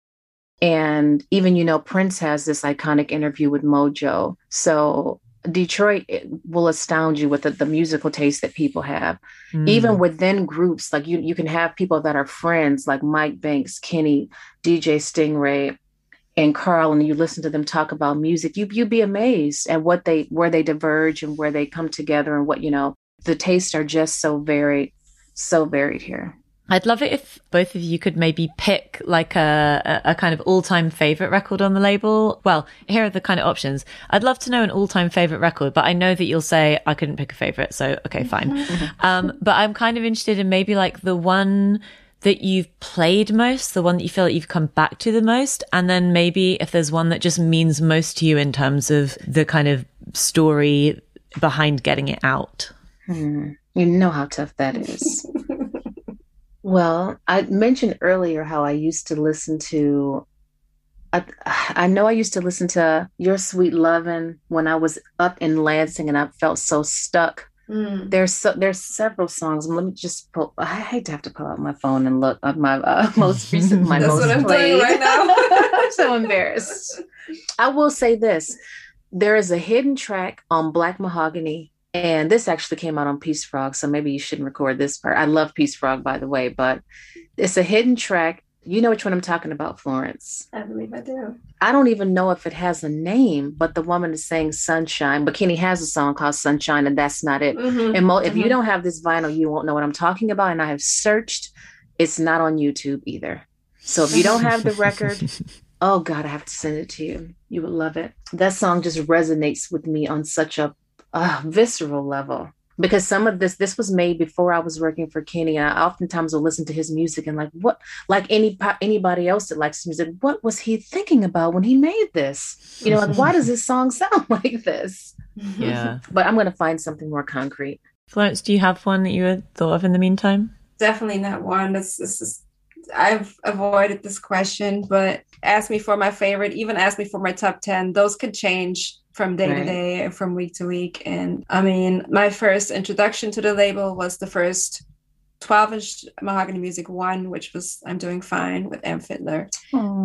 And even, you know, Prince has this iconic interview with Mojo. So Detroit will astound you with the, the musical taste that people have. Mm. Even within groups, like you, you can have people that are friends, like Mike Banks, Kenny, DJ Stingray, and Carl, and you listen to them talk about music. You you'd be amazed at what they where they diverge and where they come together and what you know. The tastes are just so varied, so varied here. I'd love it if both of you could maybe pick like a, a kind of all time favorite record on the label. Well, here are the kind of options. I'd love to know an all time favorite record, but I know that you'll say I couldn't pick a favorite. So, okay, fine. um, but I'm kind of interested in maybe like the one that you've played most, the one that you feel that you've come back to the most. And then maybe if there's one that just means most to you in terms of the kind of story behind getting it out. Hmm. You know how tough that is. Well, I mentioned earlier how I used to listen to. I, I know I used to listen to Your Sweet Lovin' when I was up in Lansing and I felt so stuck. Mm. There's so, there's several songs. Let me just pull. I hate to have to pull out my phone and look at my uh, most recent my That's most what I'm played. Doing right now. I'm so embarrassed. I will say this: there is a hidden track on Black Mahogani and this actually came out on Peace Frog, so maybe you shouldn't record this part. I love Peace Frog, by the way, but it's a hidden track. You know which one I'm talking about, Florence. I believe I do. I don't even know if it has a name, but the woman is saying Sunshine. Bikini has a song called Sunshine, and that's not it. Mm-hmm. And mo- mm-hmm. if you mm-hmm. don't have this vinyl, you won't know what I'm talking about. And I have searched, it's not on YouTube either. So if you don't have the record, oh God, I have to send it to you. You would love it. That song just resonates with me on such a uh, visceral level because some of this this was made before I was working for Kenny. And I oftentimes will listen to his music and like what like any anybody else that likes music, what was he thinking about when he made this? You know, like why does this song sound like this? Yeah. but I'm gonna find something more concrete. Florence, do you have one that you had thought of in the meantime? Definitely not one. This this is I've avoided this question, but ask me for my favorite, even ask me for my top 10. Those could change from day right. to day, from week to week. And I mean, my first introduction to the label was the first 12 inch mahogani music one which was i'm doing fine with Amp Fiddler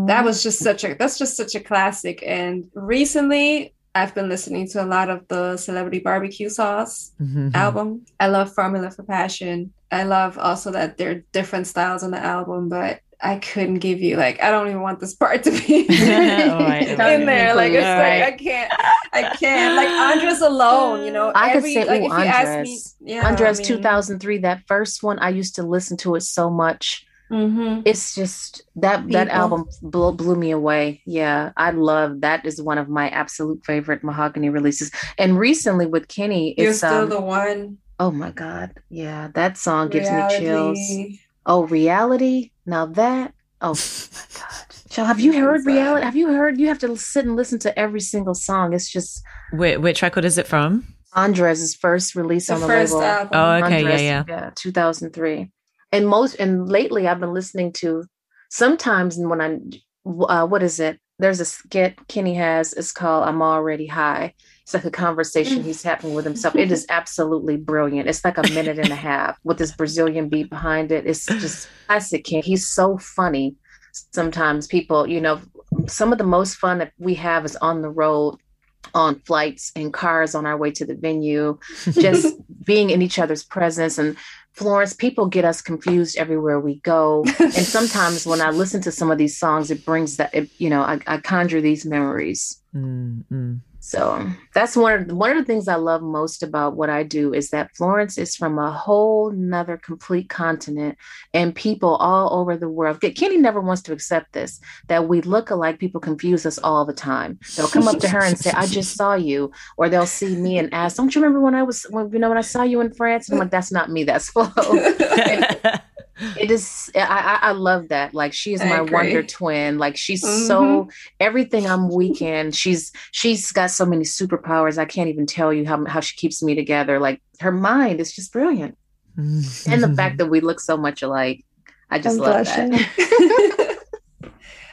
that was just such a that's just such a classic and recently i've been listening to a lot of the celebrity barbecue sauce mm-hmm. album i love formula for passion i love also that there are different styles on the album but I couldn't give you like I don't even want this part to be right, in there. Like it's right. like I can't, I can't. Like Andres alone, you know. I every, could say, like, ooh, Andres. Me, yeah, Andres, I mean, 2003, that first one. I used to listen to it so much. Mm-hmm. It's just that People. that album blew, blew me away. Yeah, I love that. Is one of my absolute favorite mahogani releases. And recently with Kenny, you're still um, the one. Oh my god, yeah, that song gives Reality. me chills. Oh, reality. Now that. Oh my god. Chal have you heard reality? Have you heard? You have to sit and listen to every single song. It's just. Wait, which record is it from? Andres' first release the on the first label. Album. Oh, okay, Andres, yeah, yeah, yeah, 2003. And most and lately, I've been listening to. Sometimes when I, uh, what is it? There's a skit Kenny has. It's called "I'm Already High," It's like a conversation he's having with himself. It is absolutely brilliant. It's like a minute and a half with this Brazilian beat behind it. It's just classic Kenny. He's so funny. Sometimes people, you know, some of the most fun that we have is on the road on flights and cars on our way to the venue, just being in each other's presence. And Florence, people get us confused everywhere we go. and sometimes when I listen to some of these songs, it brings that, it, you know, I, I conjure these memories. Mm-hmm. So that's one of one of the things I love most about what I do is that Florence is from a whole nother complete continent and people all over the world. Kenny never wants to accept this that we look alike. People confuse us all the time. They'll come up to her and say, "I just saw you," or they'll see me and ask, "Don't you remember when I was when you know when I saw you in France?" And I'm like, "That's not me. That's Flo." it is I, I love that like she is my wonder twin like she's mm-hmm. so everything i'm weak in she's she's got so many superpowers i can't even tell you how, how she keeps me together like her mind is just brilliant mm-hmm. and the fact that we look so much alike i just I'm love blushing. that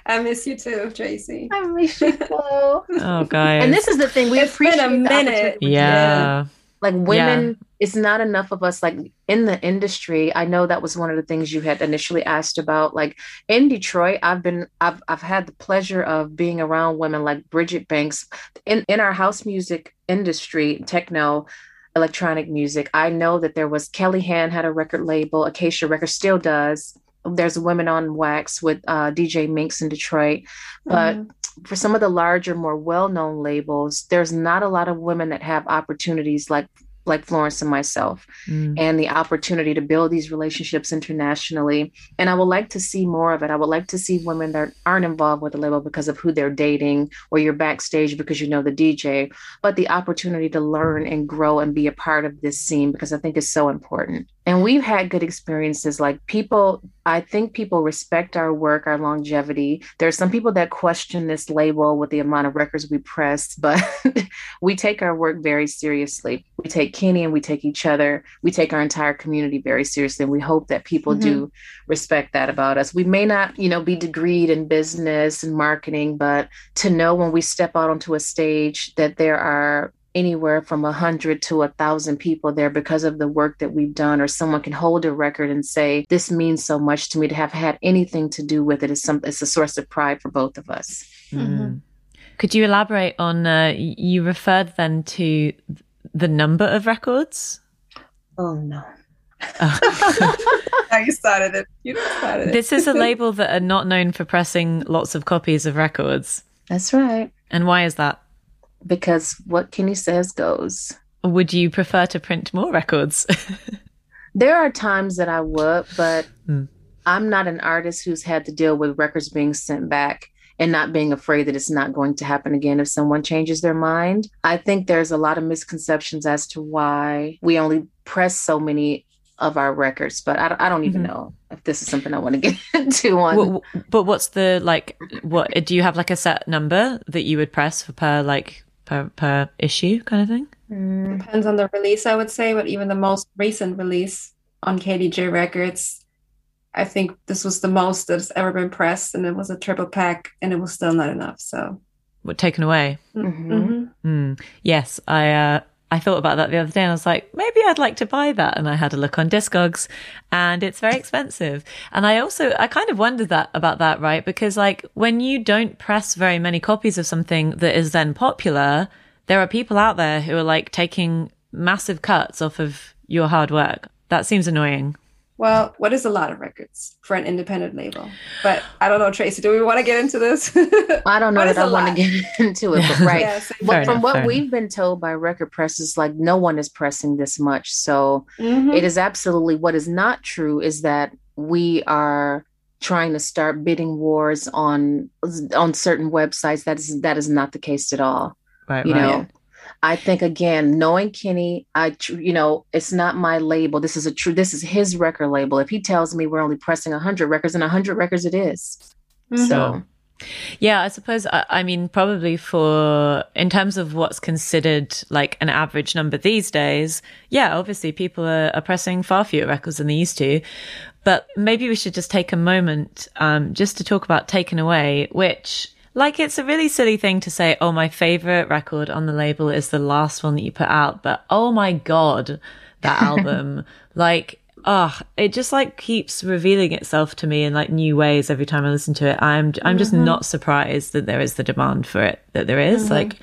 I miss you too, Traci. I miss you too. oh, guys. And this is the thing we it's appreciate been a minute. Yeah. Like women, yeah. It's not enough of us. Like in the industry, I know that was one of the things you had initially asked about. Like in Detroit, I've been, I've, I've had the pleasure of being around women like Bridget Banks in in our house music industry, techno electronic music. I know that there was Kelly Hand had a record label, Acacia Records still does. There's women on wax with uh, DJ Minx in Detroit, but mm-hmm for some of the larger, more well-known labels, there's not a lot of women that have opportunities like like Florence and myself, mm. and the opportunity to build these relationships internationally. And I would like to see more of it. I would like to see women that aren't involved with the label because of who they're dating, or you're backstage because you know the DJ, but the opportunity to learn and grow and be a part of this scene because I think it's so important. And we've had good experiences. Like people, I think people respect our work, our longevity. There are some people that question this label with the amount of records we press, but we take our work very seriously. We take Kenny and we take each other, we take our entire community very seriously. And we hope that people mm-hmm. do respect that about us. We may not, you know, be degreed in business and marketing, but to know when we step out onto a stage that there are anywhere from a hundred to a thousand people there because of the work that we've done, or someone can hold a record and say, This means so much to me to have had anything to do with it is some it's a source of pride for both of us. Mm-hmm. Could you elaborate on uh, you referred then to the number of records? Oh no. oh, you started it. You started it. This is a label that are not known for pressing lots of copies of records. That's right. And why is that? Because what Kenny says goes. Would you prefer to print more records? there are times that I would, but mm. I'm not an artist who's had to deal with records being sent back and not being afraid that it's not going to happen again if someone changes their mind. I think there's a lot of misconceptions as to why we only press so many of our records, but I, I don't even mm-hmm. know if this is something I want to get into on. Well, but what's the like? What do you have like a set number that you would press for per like per per issue kind of thing? Mm. Depends on the release, I would say, but even the most recent release on KDJ Records, I think this was the most that's ever been pressed, and it was a triple pack, and it was still not enough. So, what taken away? Mm-hmm. Mm-hmm. Mm. Yes, I uh, I thought about that the other day, and I was like, maybe I'd like to buy that. And I had a look on Discogs, and it's very expensive. and I also I kind of wondered that about that, right? Because like when you don't press very many copies of something that is then popular, there are people out there who are like taking massive cuts off of your hard work. That seems annoying. Well, what is a lot of records for an independent label? But I don't know, Traci. Do we want to get into this? I don't know that I want to get into it, but right. yeah, but from what we've enough. been told by record presses, like no one is pressing this much. So mm-hmm. it is absolutely what is not true is that we are trying to start bidding wars on on certain websites. That is that is not the case at all. Right. You right. know, I think again, knowing Kenny, I you know, it's not my label. This is a true. This is his record label. If he tells me we're only pressing hundred records, and hundred records it is. Mm-hmm. So. Yeah, I suppose. I, I mean, probably for in terms of what's considered like an average number these days. Yeah, obviously people are, are pressing far fewer records than they used to. But maybe we should just take a moment um, just to talk about Taken Away, which like it's a really silly thing to say, oh, my favorite record on the label is the last one that you put out, but oh my God, that album, like, oh, it just like keeps revealing itself to me in like new ways every time I listen to it. I'm, I'm just mm-hmm. not surprised that there is the demand for it, that there is. Mm-hmm. Like,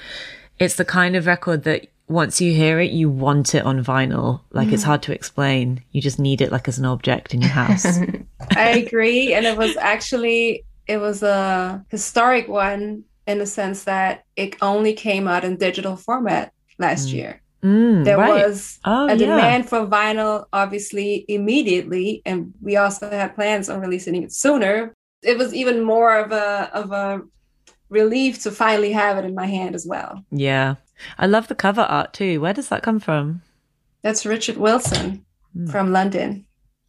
it's the kind of record that once you hear it, you want it on vinyl. Like mm. it's hard to explain. You just need it like as an object in your house. I agree. And it was actually it was a historic one in the sense that it only came out in digital format last mm. year. Mm, there right. was oh, a yeah. demand for vinyl, obviously, immediately, and we also had plans on releasing it sooner. It was even more of a of a relief to finally have it in my hand as well. Yeah, I love the cover art too. Where does that come from? That's Richard Wilson mm. from London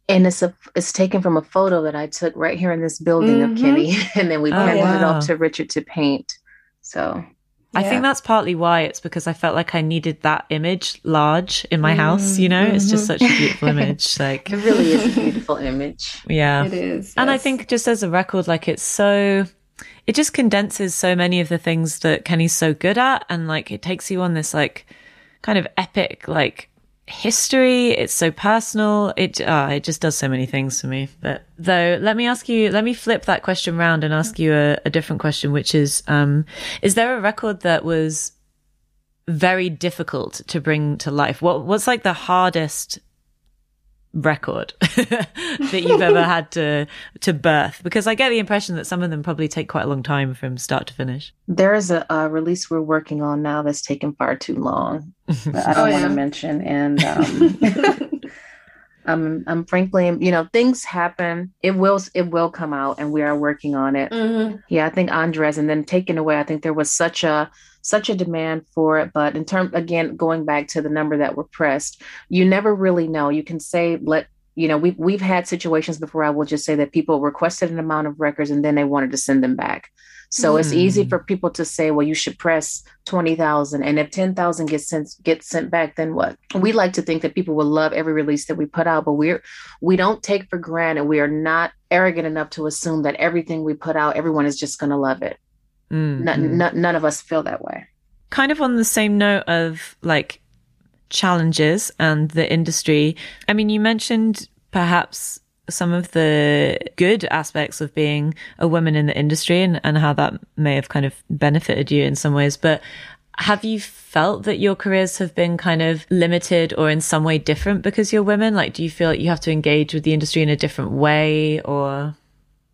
and it's a it's taken from a photo that I took right here in this building mm-hmm. of Kenny, and then we oh, handed wow. it off to Richard to paint. So I think that's partly why it's because I felt like I needed that image large in my mm-hmm. house. You know, it's just such a beautiful image. Like it really is a beautiful image. Yeah, it is. And yes. I think just as a record, like it's so. It just condenses so many of the things that Kenny's so good at, and like it takes you on this like kind of epic like history. It's so personal. It uh, it just does so many things for me. But though, let me ask you. Let me flip that question around and ask you a, a different question, which is: um, Is there a record that was very difficult to bring to life? What what's like the hardest record that you've ever had to to birth because i get the impression that some of them probably take quite a long time from start to finish there is a, a release we're working on now that's taken far too long i don't oh, want to mention and um, I'm, I'm frankly, you know, things happen. It will, it will come out, and we are working on it. Mm-hmm. Yeah, I think Andres, and then taken away. I think there was such a such a demand for it. But in terms, again, going back to the number that were pressed, you never really know. You can say, let you know, we've we've had situations before. I will just say that people requested an amount of records and then they wanted to send them back. So mm. it's easy hmm. for people to say, well, you should press twenty thousand, and if ten thousand gets sent gets sent back, then what? We like to think that people will love every release that we put out, but we're we don't take for granted. We are not arrogant enough to assume that everything we put out, everyone is just going to love it. Mm-hmm. N- n- none of us feel that way. Kind of on the same note of like challenges and the industry. I mean, you mentioned perhaps some of the good aspects of being a woman in the industry and, and how that may have kind of benefited you in some ways. But have you felt that your careers have been kind of limited or in some way different because you're women? Like, do you feel like you have to engage with the industry in a different way or?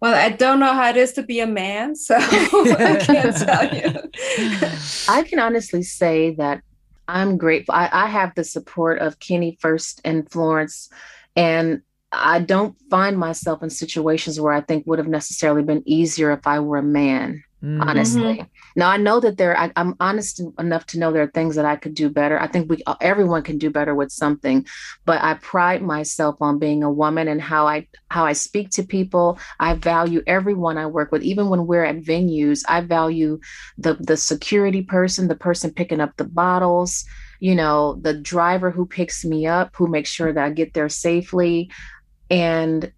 Well, I don't know how it is to be a man, so I can't tell you. I can honestly say that I'm grateful. I, I have the support of Kenny first and Florence, and I don't find myself in situations where I think would have necessarily been easier if I were a man. Mm-hmm. Honestly, now I know that there. I, am honest enough to know there are things that I could do better. I think we everyone can do better with something, but I pride myself on being a woman and how I how I speak to people. I value everyone I work with, even when we're at venues. I value the the security person, the person picking up the bottles you know, the driver who picks me up, who makes sure that I get there safely. And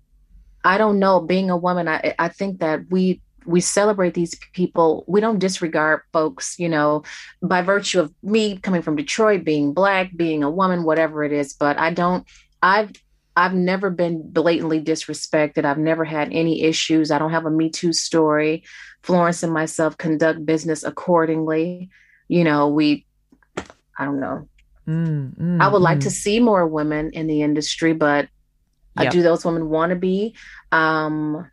I don't know. Being a woman, I I think that we we celebrate these people. We don't disregard folks, you know, by virtue of me coming from Detroit, being black, being a woman, whatever it is. But I don't. I've I've never been blatantly disrespected. I've never had any issues. I don't have a Me Too story. Florence and myself conduct business accordingly. You know, we. I don't know. Mm, mm, I would mm. like to see more women in the industry, but yep. do those women want to be? Um,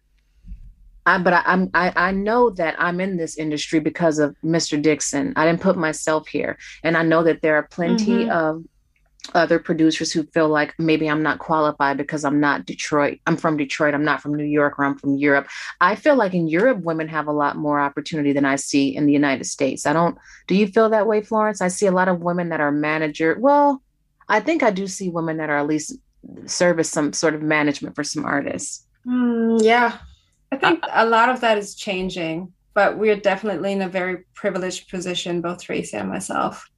I, but I, I'm I, I know that I'm in this industry because of Mr. Dixon. I didn't put myself here, and I know that there are plenty mm-hmm. of other producers who feel like maybe I'm not qualified because I'm not Detroit. I'm from Detroit. I'm not from New York or I'm from Europe. I feel like in Europe, women have a lot more opportunity than I see in the United States. I don't, do you feel that way, Florence? I see a lot of women that are manager. Well, I think I do see women that are at least service some sort of management for some artists. Mm, yeah. I think a lot of that is changing, but we're definitely in a very privileged position, both Traci and myself.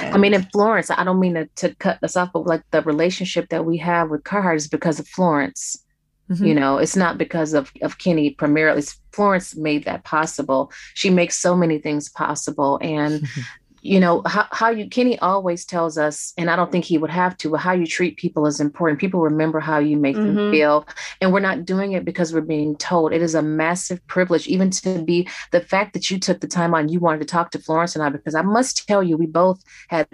And I mean, in Florence, I don't mean to, to cut this off, but like the relationship that we have with Carhartt is because of Florence. Mm-hmm. You know, it's not because of, of Kenny primarily. Florence made that possible. She makes so many things possible. And you know how, how you kenny always tells us and i don't think he would have to but how you treat people is important people remember how you make mm-hmm. them feel and we're not doing it because we're being told it is a massive privilege even to be the fact that you took the time on you wanted to talk to florence and i because i must tell you we both had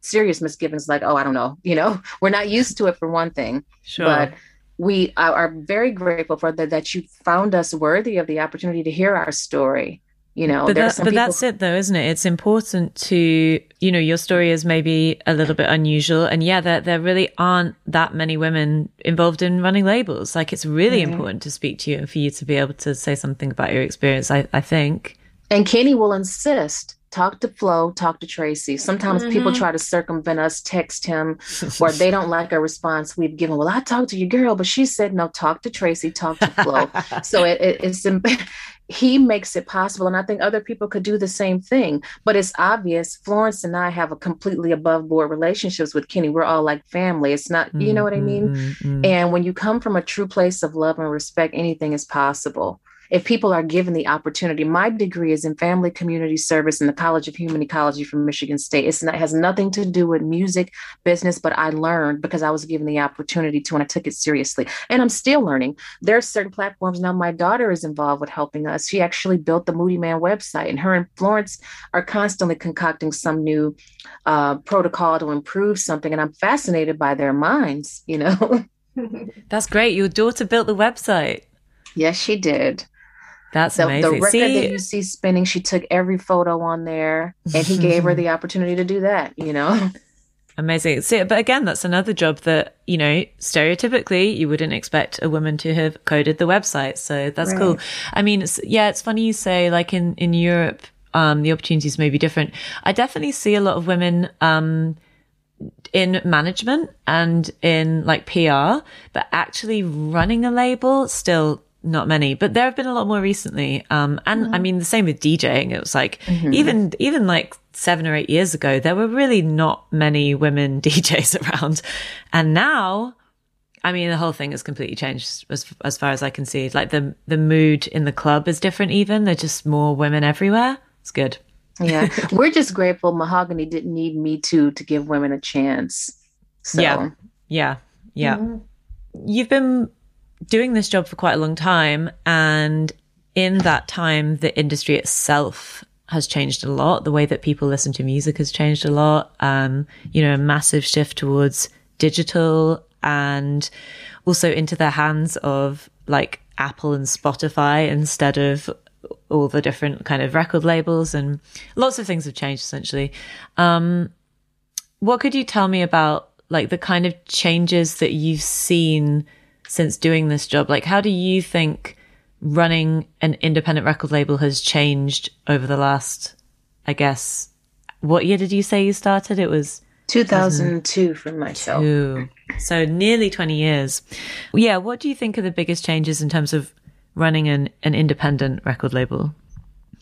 serious misgivings like oh i don't know you know we're not used to it for one thing sure. but we are very grateful for that that you found us worthy of the opportunity to hear our story you know but, that, but that's it though isn't it it's important to you know your story is maybe a little bit unusual and yeah there, there really aren't that many women involved in running labels like it's really mm-hmm. important to speak to you and for you to be able to say something about your experience i, I think and kenny will insist talk to Flo, talk to Traci. Sometimes mm-hmm. people try to circumvent us, text him, or they don't like a response we've given. Well, I talked to your girl, but she said no. Talk to Traci, talk to Flo. so it, it, it's he makes it possible and i think other people could do the same thing. But it's obvious florence and i have a completely above board relationships with kenny. We're all like family. It's not you know what i mean? Mm-hmm. and when you come from a true place of love and respect anything is possible if people are given the opportunity. My degree is in family community service in the College of Human Ecology from Michigan State. It's not, it has nothing to do with music, business, but I learned because I was given the opportunity to and I took it seriously. And I'm still learning. There are certain platforms now. My daughter is involved with helping us. She actually built the Moodymann website, and her and Florence are constantly concocting some new uh, protocol to improve something. And I'm fascinated by their minds, you know. That's great. Your daughter built the website. Yes, she did. That's the, amazing. The record see, that you see spinning, she took every photo on there, and he gave her the opportunity to do that. You know. Amazing. See, but again, that's another job that, you know, stereotypically you wouldn't expect a woman to have coded the website. So that's right. cool. I mean, it's, yeah, it's funny you say like in, in Europe, um, the opportunities may be different. I definitely see a lot of women, um, in management and in like PR, but actually running a label still not many, but there have been a lot more recently. Um, and mm-hmm. I mean, the same with DJing. It was like mm-hmm. even, even like seven or eight years ago, there were really not many women DJs around. And now, I mean, the whole thing has completely changed as, as far as I can see. Like the, the mood in the club is different even. There's just more women everywhere. It's good. Yeah. We're just grateful Mahogani didn't need me too to give women a chance. So. Yeah. Yeah. Yeah. Mm-hmm. You've been doing this job for quite a long time. And in that time, the industry itself has changed a lot. The way that people listen to music has changed a lot. Um, you know, a massive shift towards digital and also into the hands of like Apple and Spotify instead of all the different kind of record labels and lots of things have changed essentially. Um, what could you tell me about like the kind of changes that you've seen since doing this job. Like, how do you think running an independent record label has changed over the last, I guess, what year did you say you started? It was 2002 for myself. So nearly 20 years. Yeah. What do you think are the biggest changes in terms of running an, an independent record label?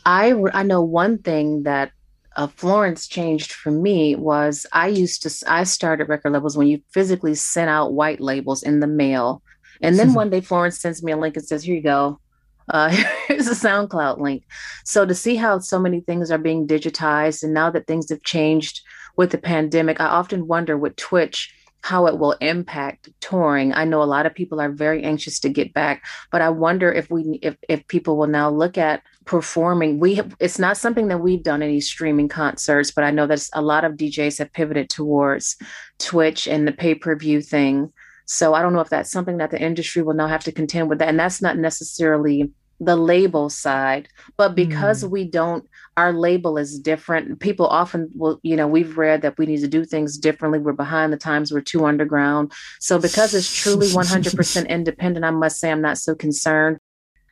I, I know one thing that uh, Florence changed for me was I used to, I started record labels when you physically sent out white labels in the mail And then one day Florence sends me a link and says, Here you go. Uh, here's a SoundCloud link. So to see how so many things are being digitized, and now that things have changed with the pandemic, I often wonder with Twitch how it will impact touring. I know a lot of people are very anxious to get back, but I wonder if we if if people will now look at performing. We have, it's not something that we've done any streaming concerts, but I know that a lot of DJs have pivoted towards Twitch and the pay-per-view thing. So I don't know if that's something that the industry will now have to contend with that. And that's not necessarily the label side but because mm. we don't our label is different people often will you know we've read that we need to do things differently we're behind the times we're too underground so because it's truly 100% independent i must say i'm not so concerned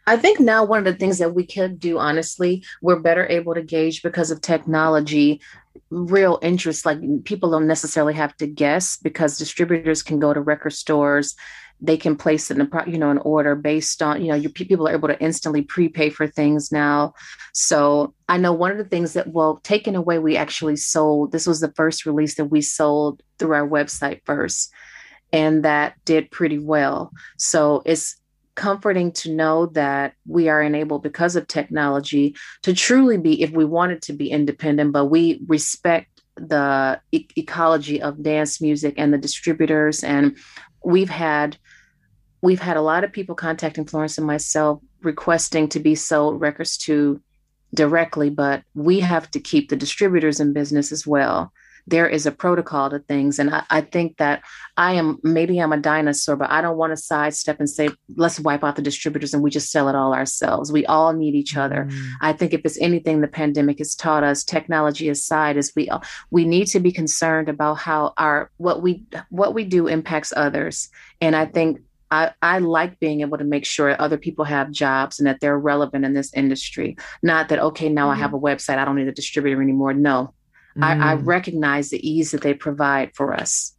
I think now one of the things that we could do, honestly, we're better able to gauge because of technology real interest. Like people don't necessarily have to guess because distributors can go to record stores they can place in a you know an order based on you know your people are able to instantly prepay for things now so i know one of the things that well taken away we actually sold this was the first release that we sold through our website first and that did pretty well so it's comforting to know that we are enabled because of technology to truly be if we wanted to be independent but we respect the e- ecology of dance music and the distributors and we've had we've had a lot of people contacting Florence and myself requesting to be sold records to directly, but we have to keep the distributors in business as well. There is a protocol to things. And I, I think that I am maybe I'm a dinosaur, but I don't want to sidestep and say, let's wipe out the distributors and we just sell it all ourselves. We all need each other. Mm. I think if it's anything the pandemic has taught us, technology aside, is we we need to be concerned about how our what we what we do impacts others. And I think I, I like being able to make sure other people have jobs and that they're relevant in this industry. Not that, okay, now mm-hmm. I have a website, I don't need a distributor anymore. No, mm. I, I mm. recognize the ease that they provide for us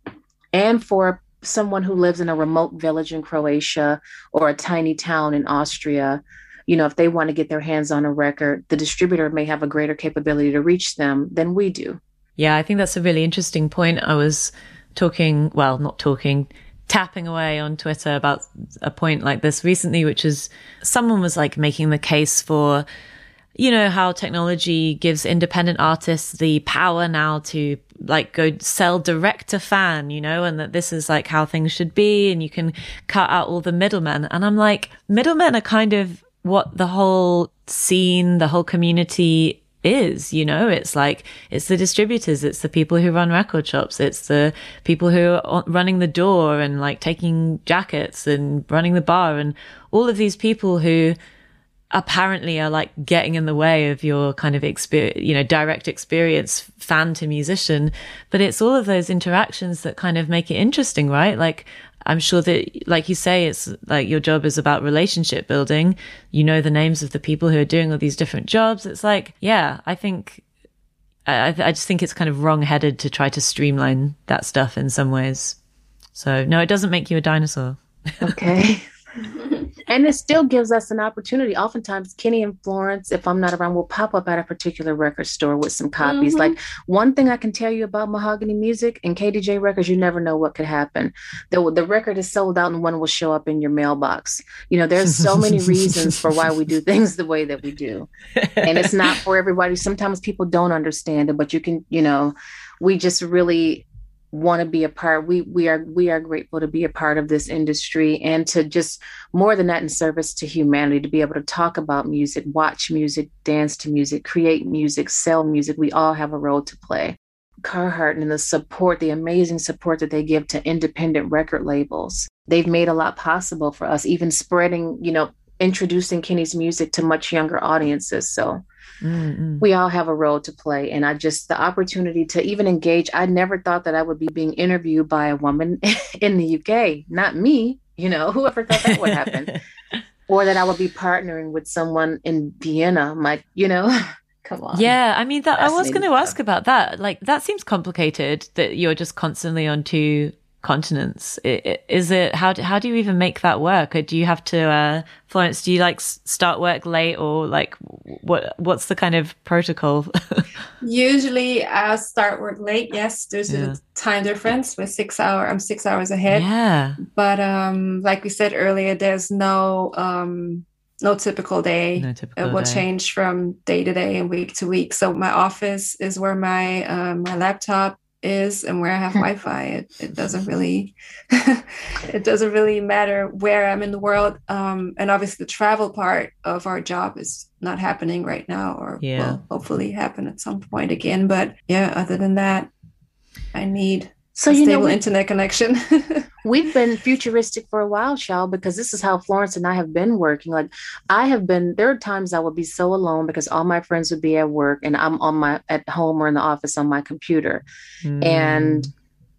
and for someone who lives in a remote village in Croatia or a tiny town in Austria. You know, if they want to get their hands on a record, the distributor may have a greater capability to reach them than we do. Yeah, I think that's a really interesting point. I was talking, well, not talking, tapping away on Twitter about a point like this recently, which is someone was like making the case for, you know, how technology gives independent artists the power now to like go sell direct to fan, you know, and that this is like how things should be and you can cut out all the middlemen. And I'm like, middlemen are kind of what the whole scene, the whole community is you know it's like it's the distributors it's the people who run record shops it's the people who are running the door and like taking jackets and running the bar and all of these people who apparently are like getting in the way of your kind of experience you know direct experience fan to musician but it's all of those interactions that kind of make it interesting right like I'm sure that, like you say, it's like your job is about relationship building. You know the names of the people who are doing all these different jobs. It's like, yeah, I think, I, I just think it's kind of wrong headed to try to streamline that stuff in some ways. So, no, it doesn't make you a dinosaur. Okay. and it still gives us an opportunity. Oftentimes, Kenny and Florence, if I'm not around, will pop up at a particular record store with some copies. Mm-hmm. Like one thing I can tell you about Mahogani Music and KDJ Records, you never know what could happen. The, the record is sold out and one will show up in your mailbox. You know, there's so many reasons for why we do things the way that we do. And it's not for everybody. Sometimes people don't understand it, but you can, you know, we just really want to be a part we we are we are grateful to be a part of this industry and to just more than that in service to humanity to be able to talk about music watch music dance to music create music sell music. We all have a role to play. Carhartt and the support the amazing support that they give to independent record labels they've made a lot possible for us even spreading you know introducing kenny's music to much younger audiences. So Mm-hmm. We all have a role to play. And I just, the opportunity to even engage, I never thought that I would be being interviewed by a woman in the UK, not me, you know, whoever thought that would happen. or that I would be partnering with someone in Vienna, my, you know. Come on. Yeah, I mean that I was going to ask about that. Like that seems complicated that you're just constantly on two continents. Is it how do, how do you even make that work? Or do you have to uh, Florence? Do you like start work late or like what what's the kind of protocol? Usually, I start work late. Yes, there's yeah. a time difference. with six hour. I'm six hours ahead. Yeah, but um, like we said earlier, there's no um no typical day. No typical it will day. change from day to day and week to week. So my office is where my uh, my laptop is and where I have Wi-Fi. It, it doesn't really it doesn't really matter where I'm in the world. Um, and obviously the travel part of our job is not happening right now, or yeah. will hopefully happen at some point again. But yeah, other than that, I need so you know, we, internet connection. we've been futuristic for a while, Chal, because this is how Florence and I have been working. Like I have been there are times I would be so alone because all my friends would be at work and I'm on my at home or in the office on my computer. Mm. And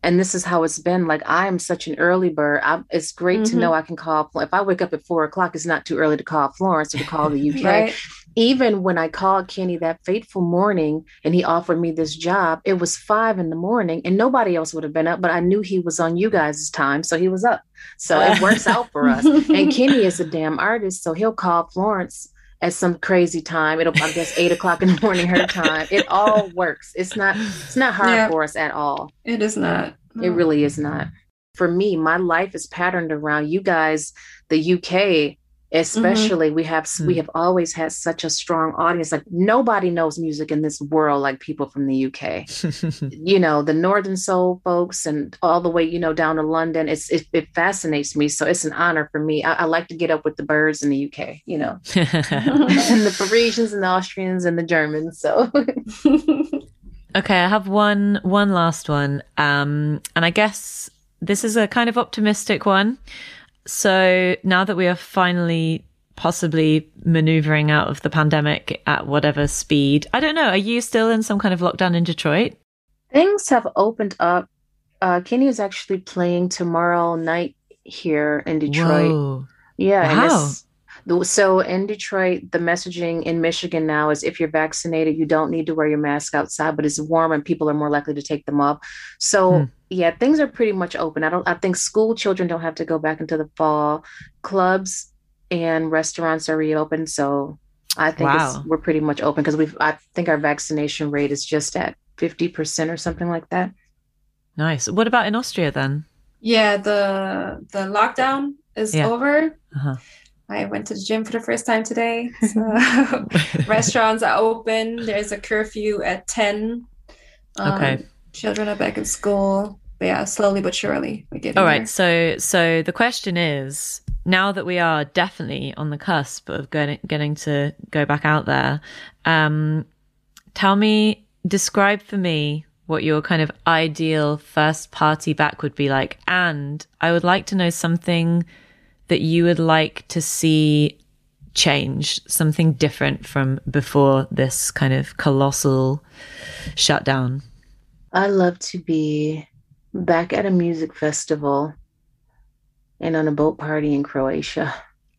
and this is how it's been. Like I am such an early bird. I, it's great mm-hmm. to know I can call. If I wake up at four o'clock, it's not too early to call Florence or to call the UK. right even when I called Kenny that fateful morning and he offered me this job, it was five in the morning and nobody else would have been up, but I knew he was on you guys' time. So he was up. So it works out for us. And Kenny is a damn artist. So he'll call Florence at some crazy time. It'll I guess eight o'clock in the morning her time. It all works. It's not it's not hard yeah, for us at all. It is not. No. It really is not. For me, my life is patterned around you guys, the UK. Especially mm-hmm. we have mm-hmm. we have always had such a strong audience like nobody knows music in this world like people from the uk you know the northern soul folks and all the way you know down to london it's it, it fascinates me so it's an honor for me. I, I, like to get up with the birds in the uk you know. And the parisians and the austrians and the germans so. Okay i have one one last one um and i guess this is a kind of optimistic one so now that we are finally possibly maneuvering out of the pandemic at whatever speed, I don't know. Are you still in some kind of lockdown in Detroit? Things have opened up. Uh, Kenny is actually playing tomorrow night here in Detroit. Whoa. Yeah. Wow. So in Detroit, the messaging in Michigan now is if you're vaccinated, you don't need to wear your mask outside, but it's warm and people are more likely to take them off. So hmm yeah, things are pretty much open. I don't I think school children don't have to go back into the fall. Clubs and restaurants are reopened, so I think wow. we're pretty much open because we've I think our vaccination rate is just at 50% or something like that. Nice. What about in Austria then? Yeah, the the lockdown is yeah. over. Uh-huh. I went to the gym for the first time today. So restaurants are open. There's a curfew at 10. Um, okay. Children are back in school but yeah, slowly but surely we get. All right, there. so so the question is, now that we are definitely on the cusp of getting getting to go back out there, um, tell me, describe for me what your kind of ideal first party back would be like, and I would like to know something that you would like to see change, something different from before this kind of colossal shutdown. I love to be back at a music festival and on a boat party in Croatia.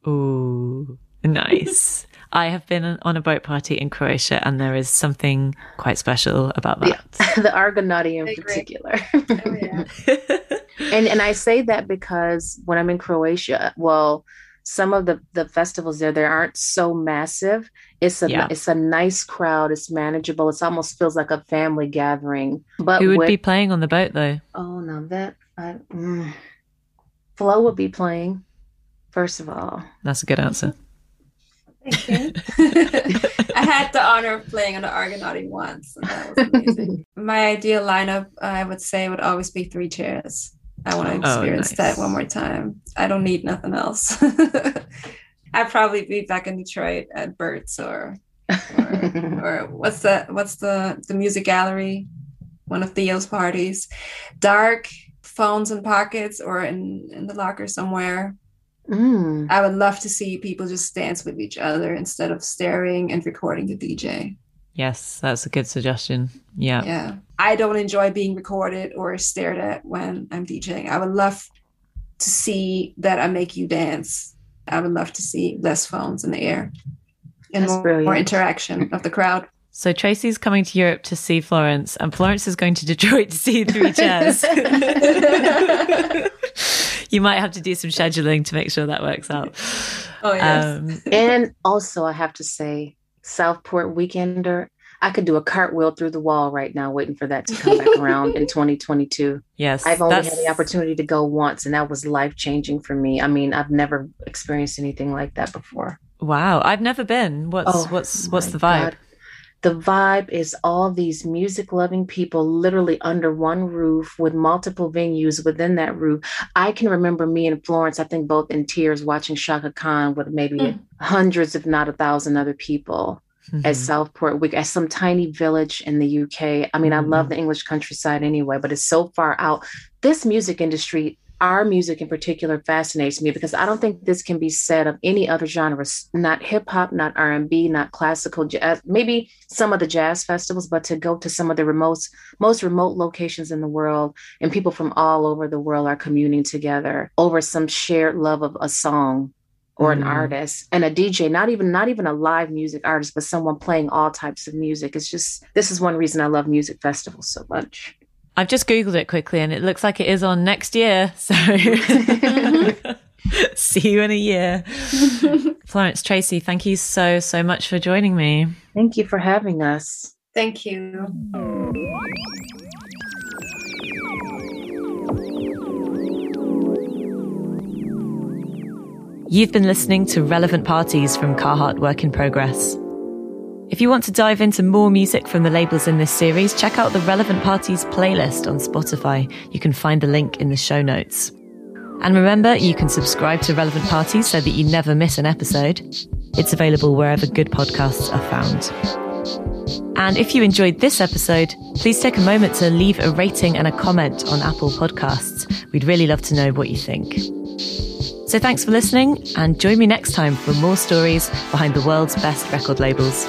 Ooh, nice. I have been on a boat party in Croatia, and there is something quite special about that. The, the Argonauti in particular. Oh, yeah. and and I say that because when I'm in Croatia, well, some of the the festivals there there aren't so massive it's a yeah. it's a nice crowd it's manageable it almost feels like a family gathering but who would with, be playing on the boat though oh no that I, mm, flo would be playing first of all that's a good answer Thank you. I had the honor of playing on the Argonauti once. And that was amazing. My ideal lineup, I would say, would always be three chairs. I want to oh, experience oh, nice. that one more time. I don't need nothing else. I'd probably be back in Detroit at Bert's or or, or what's the what's the the music gallery, one of Theo's parties. Dark phones in pockets or in in the locker somewhere. Mm. I would love to see people just dance with each other instead of staring and recording the DJ. Yes, that's a good suggestion. Yeah. Yeah. I don't enjoy being recorded or stared at when I'm DJing. I would love to see that I make you dance. I would love to see less phones in the air and more, more interaction of the crowd. So Traci's coming to Europe to see Florence, and Florence is going to Detroit to see Three Chairs. you might have to do some scheduling to make sure that works out. Oh yes. Um, and also, I have to say, Southport Weekender. I could do a cartwheel through the wall right now, waiting for that to come back around in 2022. Yes, I've only had the opportunity to go once, and that was life changing for me. I mean, I've never experienced anything like that before. Wow, I've never been. What's oh, what's what's the vibe? God the vibe is all these music loving people literally under one roof with multiple venues within that roof. I can remember me and Florence, I think both in tears, watching Chaka Khan with maybe mm. hundreds, if not a thousand other people. Mm-hmm. At Southport Week, at some tiny village in the UK. I mean, mm-hmm. I love mm-hmm. the English countryside anyway, but it's so far out. This music industry our music in particular fascinates me because I don't think this can be said of any other genre, not hip hop, not R&B, not classical jazz, maybe some of the jazz festivals, but to go to some of the remote, most remote locations in the world and people from all over the world are communing together over some shared love of a song or an mm. artist and a DJ, not even not even a live music artist, but someone playing all types of music. It's just this is one reason I love music festivals so much. I've just Googled it quickly and it looks like it is on next year. So see you in a year. Florence Traci, thank you so, so much for joining me. Thank you for having us. Thank you. You've been listening to Relevant Parties from Carhartt Work in Progress. If you want to dive into more music from the labels in this series, check out the Relevant Parties playlist on Spotify. You can find the link in the show notes. And remember, you can subscribe to Relevant Parties so that you never miss an episode. It's available wherever good podcasts are found. And if you enjoyed this episode, please take a moment to leave a rating and a comment on Apple Podcasts. We'd really love to know what you think. So thanks for listening and join me next time for more stories behind the world's best record labels.